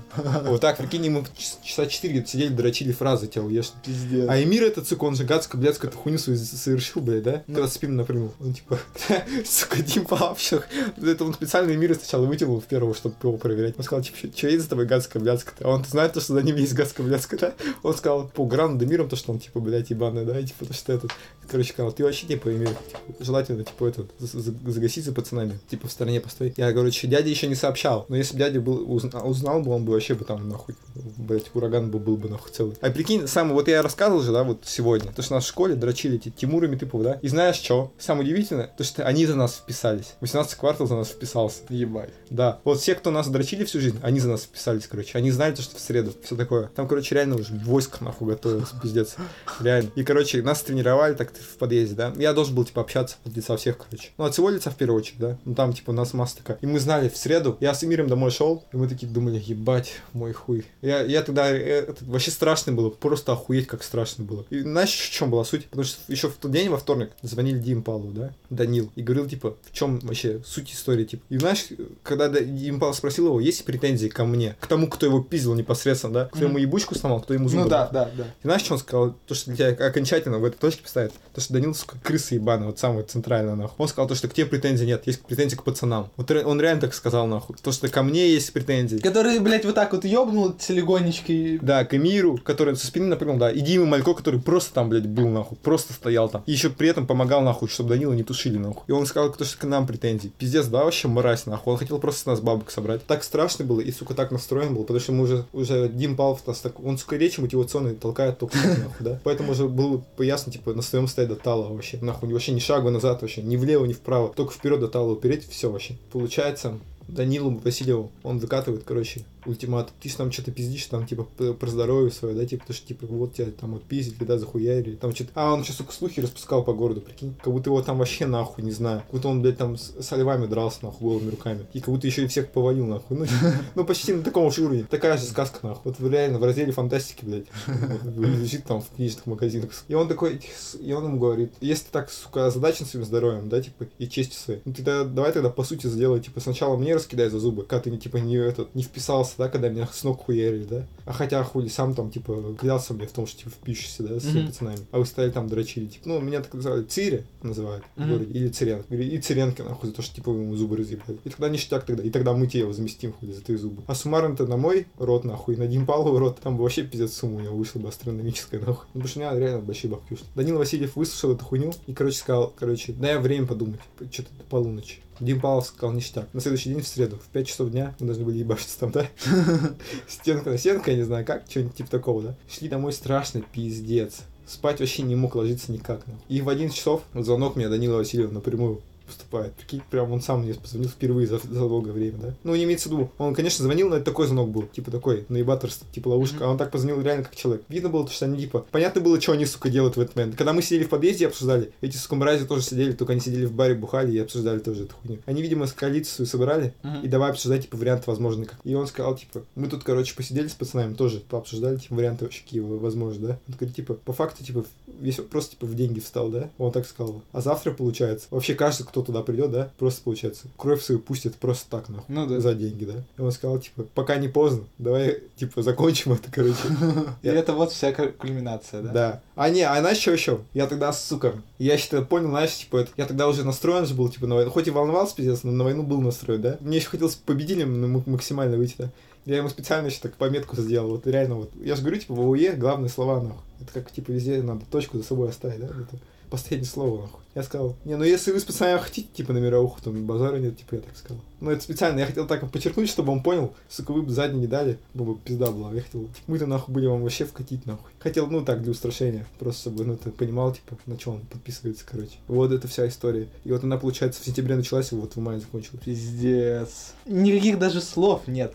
Вот так, прикинь, мы час- часа четыре сидели, дрочили фразы тебя уешь. Пиздец. А Эмир этот, сука, он же гадско, блядско, эту хуйню свою совершил, блядь, да? Когда спим напрямую. Он типа, сука, Дима вообще. Это он специально Эмира сначала вытянул в первого, чтобы его проверять. Он сказал, типа, что есть за тобой гадско, блядско А он знает, то, что за ним есть гадско, блядско да? Он сказал по Грану Демиром, то, что он, типа, блядь, ебаный, да? И, типа, то, что этот, короче, сказал, ты вообще, типа, Эмир, типа, желательно, типа, этот, за- за- загасить за пацанами, типа, в стороне постоять. Я, короче, дядя еще не сообщал, но если бы дядя был, узна- узнал бы, он бы вообще бы там, нахуй, блядь, ураган бы был бы, нахуй, целый. А прикинь, сам, вот я рассказывал же, да, вот сегодня, то, что нас в школе дрочили эти Тимурами Тыпов, да, и знаешь что? Самое удивительное, то, что они за нас вписались. 18 квартал за нас вписался. Ебать. Да. Вот все, кто нас дрочили всю жизнь, они за нас вписались, короче. Они знали, то, что в среду. Все такое. Там, короче, реально уже войско нахуй готовилось, пиздец. Реально. И, короче, нас тренировали так в подъезде, да. Я должен был, типа, общаться от лица всех, короче. Ну, от всего лица в первую очередь, да. Ну, там, типа, у нас масса такая. И мы знали в среду. Я с Эмиром домой шел, и мы такие думали, ебать, мой хуй. Я, я тогда, э, это, вообще страшно было. Просто просто охуеть, как страшно было. И знаешь, в чем была суть? Потому что еще в тот день, во вторник, звонили Дим Павлову, да, Данил, и говорил, типа, в чем вообще суть истории, типа. И знаешь, когда Дим Павлов спросил его, есть претензии ко мне, к тому, кто его пиздил непосредственно, да, кто ему ебучку сломал, кто ему зубы Ну да, да, да. И знаешь, что он сказал? То, что для тебя окончательно в этой точке поставит. То, что Данил, сука, крыса ебаная, вот самая центральная, нахуй. Он сказал то, что к тебе претензий нет, есть претензии к пацанам. Вот он реально так сказал, нахуй. То, что ко мне есть претензии. Который, блядь, вот так вот ёбнул легонечки. Да, к Эмиру, который со спины напрыгнул, да, и Дима Малько, который просто там, блядь, был, нахуй, просто стоял там. И еще при этом помогал, нахуй, чтобы Данила не тушили, нахуй. И он сказал, то, что к нам претензий. Пиздец, да, вообще мразь, нахуй. Он хотел просто с нас бабок собрать. Так страшно было, и, сука, так настроен был, потому что мы уже, уже Дим Павлов, нас так, он, сука, речи мотивационные толкает только нахуй, да. Поэтому уже было ясно, типа, на своем стоять до тала вообще. Нахуй, вообще ни шагу назад вообще, ни влево, ни вправо. Только вперед до тала упереть, все вообще. Получается, Данилу Васильеву, он выкатывает, короче, ультимат. Ты там что-то пиздишь, там, типа, про здоровье свое, да, типа, то, что, типа, вот тебя там отпиздили, да, захуярили, там что-то... А, он сейчас, сука, слухи распускал по городу, прикинь. Как будто его там вообще нахуй, не знаю. Как будто он, блядь, там с, со львами дрался, нахуй, голыми руками. И как будто еще и всех повалил, нахуй. Ну, ну, почти на таком же уровне. Такая же сказка, нахуй. Вот реально в разделе фантастики, блядь. Лежит там в книжных магазинах. И он такой, и он ему говорит, если ты так, сука, озадачен своим здоровьем, да, типа, и честью своей, ну, ты тогда, давай тогда, по сути, сделай, типа, сначала мне раскидай за зубы, когда ты, типа, не, этот, не вписался, да, когда меня с ног хуярили, да. А хотя хули сам там, типа, клялся мне в том, что, типа, впишешься, да, с Мгм. пацанами. А вы стояли там дрочили, типа, ну, меня так называют, Цири называют в Мгм. городе, или Циренко. Говорю, И Циренко, нахуй, за то, что, типа, вы ему зубы разъебали. И тогда ништяк тогда, и тогда мы тебе возместим, хули, за твои зубы. А суммарно-то на мой рот, нахуй, на Дим Павлов рот, там бы вообще пиздец сумма у него вышла бы астрономическая, нахуй. Ну, потому что у меня реально большие бабки ушли. Данил Васильев выслушал эту хуйню и, короче, сказал, короче, дай время подумать, что-то до полуночи. Дим Павлов сказал ништяк. На следующий день, в среду, в 5 часов дня, мы должны были ебашиться там, да? Стенка на стенку, я не знаю как, что-нибудь типа такого, да? Шли домой страшный пиздец. Спать вообще не мог ложиться никак. И в 11 часов звонок мне Данила Васильева напрямую поступает. Прикинь, прям он сам мне позвонил впервые за, за долгое время, да? Ну, не имеется в виду. Он, конечно, звонил, но это такой звонок был. Типа такой, наебаторство, типа ловушка. Мгм. А он так позвонил реально как человек. Видно было, что они, типа, понятно было, что они, сука, делают в этот момент. Когда мы сидели в подъезде и обсуждали, эти, сука, мрази тоже сидели, только они сидели в баре, бухали и обсуждали тоже эту хуйню. Они, видимо, с коалицию собрали Мгм. и давай обсуждать, типа, варианты возможные. как. И он сказал, типа, мы тут, короче, посидели с пацанами, тоже пообсуждали, типа, варианты вообще какие возможны, да? Он говорит, типа, по факту, типа, весь просто, типа, в деньги встал, да? Он так сказал. А завтра, получается, вообще кажется, кто туда придет, да? Просто, получается, кровь свою пустит просто так, нахуй. Ну да. За деньги, да? И он сказал, типа, пока не поздно, давай, типа, закончим это, короче. И это вот вся ку- кульминация, да? Да. А не, а знаешь, что еще? Я тогда, сука, я считаю, понял, знаешь, типа, это, я тогда уже настроен же был, типа, на войну. Хоть и волновался, пиздец, но на войну был настроен, да? Мне еще хотелось победителем ну, максимально выйти, да? Я ему специально еще так пометку сделал, вот реально вот. Я же говорю, типа, в ОУЕ главные слова, нахуй. Это как, типа, везде надо точку за собой оставить, да? Это последнее слово, нахуй. Я сказал, не, ну если вы с пацанами хотите, типа, на мировуху, то базара нет, типа, я так сказал. Ну, это специально, я хотел так подчеркнуть, чтобы он понял, сука, вы бы задний не дали, бы пизда была. Я хотел, типа, мы-то нахуй были вам вообще вкатить, нахуй. Хотел, ну, так, для устрашения, просто чтобы, ну, ты понимал, типа, на чем он подписывается, короче. Вот это вся история. И вот она, получается, в сентябре началась, и вот в мае закончилась. Пиздец. Никаких даже слов нет.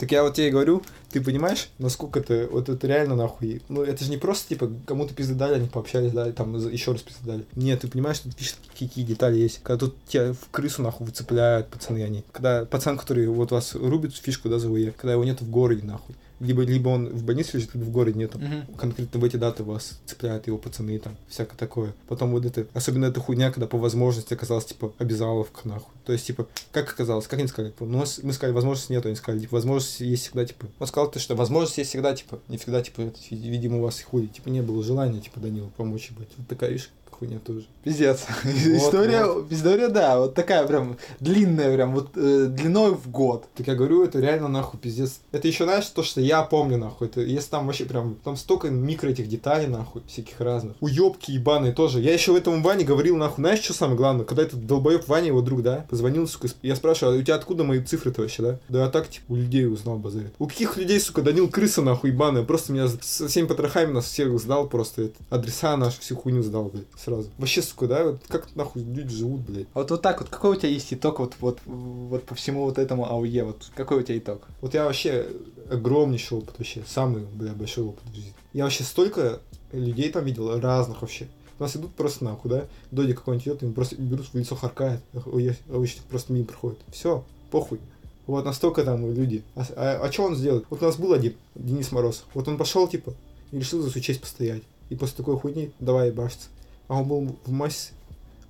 Так я вот тебе и говорю, ты понимаешь, насколько это, вот это реально нахуй, ну это же не просто, типа, кому-то пизды дали, они пообщались, да, там еще раз пизды дали. Нет, ты понимаешь, тут пишут, какие детали есть. Когда тут тебя в крысу нахуй выцепляют, пацаны они. Когда пацан, который вот вас рубит фишку, да, за УЕ, когда его нет в городе, нахуй. Либо, либо он в больнице лежит, либо в городе нету. Мгм. Конкретно в эти даты вас цепляют его пацаны там, всякое такое. Потом вот это, особенно эта хуйня, когда по возможности оказалось, типа, обязаловка, нахуй. То есть, типа, как оказалось, как они сказали, типа, ну, мы сказали, возможности нету, они сказали, типа, возможность есть всегда, типа, он сказал, ты что, возможность есть всегда, типа, не всегда, типа, это, видимо, у вас и хули, типа, не было желания, типа, Данилу помочь, ебать. Вот такая, видишь, хуйня тоже. Пиздец. история, история, да, вот такая прям длинная, прям вот э, длиной в год. Так я говорю, это реально нахуй пиздец. Это еще, знаешь, то, что я помню, нахуй. Это если там вообще прям, там столько микро этих деталей, нахуй, всяких разных. Уебки ебаные тоже. Я еще в этом Ване говорил, нахуй, знаешь, что самое главное? Когда этот долбоеб Ваня, его друг, да, позвонил, сука, я спрашиваю, а у тебя откуда мои цифры-то вообще, да? Да я так, типа, у людей узнал, базарит. У каких людей, сука, Данил крыса, нахуй, ебаная, просто меня со всеми потрохами нас всех сдал, просто это, адреса наши, всю хуйню сдал, блядь, сразу. Вообще, сука, да, вот как нахуй люди живут, блядь. А вот, вот так вот, какой у тебя есть итог вот, вот, вот по всему вот этому АУЕ? Вот какой у тебя итог? Вот я вообще огромнейший опыт вообще, самый, бля, большой опыт в жизни. Я вообще столько людей там видел, разных вообще. У нас идут просто нахуй, да? Доди какой-нибудь идет, им просто берут в лицо харкает, обычно просто мимо проходит. Все, похуй. Вот настолько там люди. А, а, а что он сделает? Вот у нас был один, Денис Мороз. Вот он пошел, типа, И решил за свою честь постоять. И после такой хуйни давай ебашиться. А он был в массе,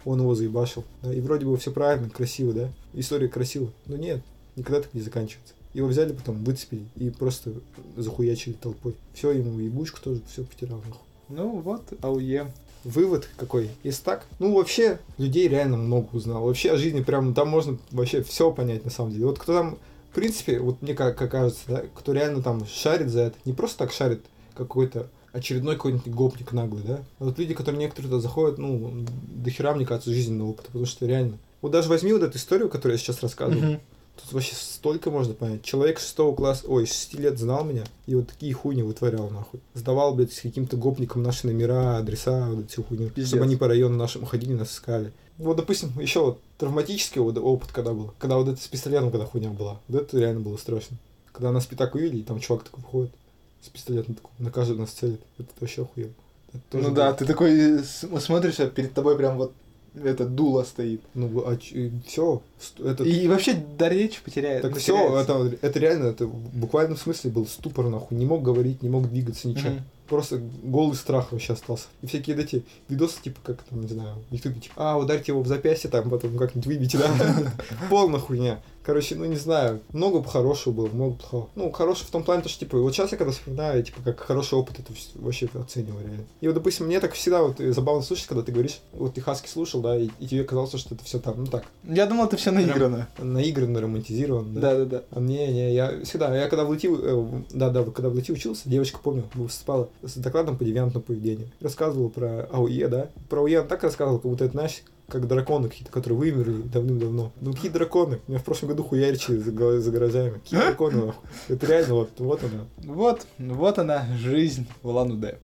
он его заебашил. Да? И вроде бы все правильно, красиво, да? История красивая. Но нет, никогда так не заканчивается. Его взяли потом, выцепили и просто захуячили толпой. Все, ему ебучку тоже все потерял нахуй. Ну вот, АУЕ. Вывод какой? Если так, ну вообще людей реально много узнал. Вообще о жизни прям там можно вообще все понять на самом деле. Вот кто там, в принципе, вот мне как, как кажется, да, кто реально там шарит за это, не просто так шарит какой-то очередной какой-нибудь гопник наглый, да. А вот люди, которые некоторые туда заходят, ну, до хера, мне кажется, жизненного опыта, потому что реально. Вот даже возьми вот эту историю, которую я сейчас рассказываю. Мгм. Тут вообще столько можно понять. Человек шестого класса, ой, шести лет знал меня, и вот такие хуйни вытворял, нахуй. Сдавал, блядь, с каким-то гопником наши номера, адреса, вот эту хуйню. Пиздец. Чтобы они по району нашему ходили, нас искали. Вот, допустим, еще вот травматический вот опыт когда был. Когда вот это с пистолетом, когда хуйня была. Вот это реально было страшно. Когда нас пятак увидели, и там чувак такой выходит с пистолетом такой, на каждого нас целит. Это вообще. Это тоже Ну было. да, ты такой смотришь, а перед тобой прям вот это дуло стоит. Ну, а все, это... И, вообще до речи потеряет. Так все, это, это реально, это в буквальном смысле был ступор, нахуй. Не мог говорить, не мог двигаться, ничего. Мгм. Просто голый страх вообще остался. И всякие вот эти видосы, типа, как там, не знаю, никто типа, а, ударьте его в запястье, там, потом как-нибудь выбейте, да? Полная хуйня. Короче, ну не знаю, много бы хорошего было, много плохого. Ну, хорошего в том плане, то, что, типа, вот сейчас я когда вспоминаю, типа, как хороший опыт, это вообще оцениваю реально. И вот, допустим, мне так всегда вот забавно слушать, когда ты говоришь, вот ты Хаски слушал, да, и, и тебе казалось, что это все там, ну так, Я думал, это все наиграно. наигранно, романтизировано, Да, да, да. а мне, не, я всегда, я когда в ЛТИ, э, да, да, когда в ЛТИ учился, девочка, помню, выступала с докладом по девиантному поведению. Рассказывала про АУЕ, да. Про АУЕ она так рассказывала, как будто это, знаешь, как драконы какие-то, которые вымерли давным-давно. Ну какие драконы? Меня в прошлом году хуяричили за, за гаражами. Какие драконы? Это реально вот, вот она. Вот, вот она, жизнь в Улан-Удэ.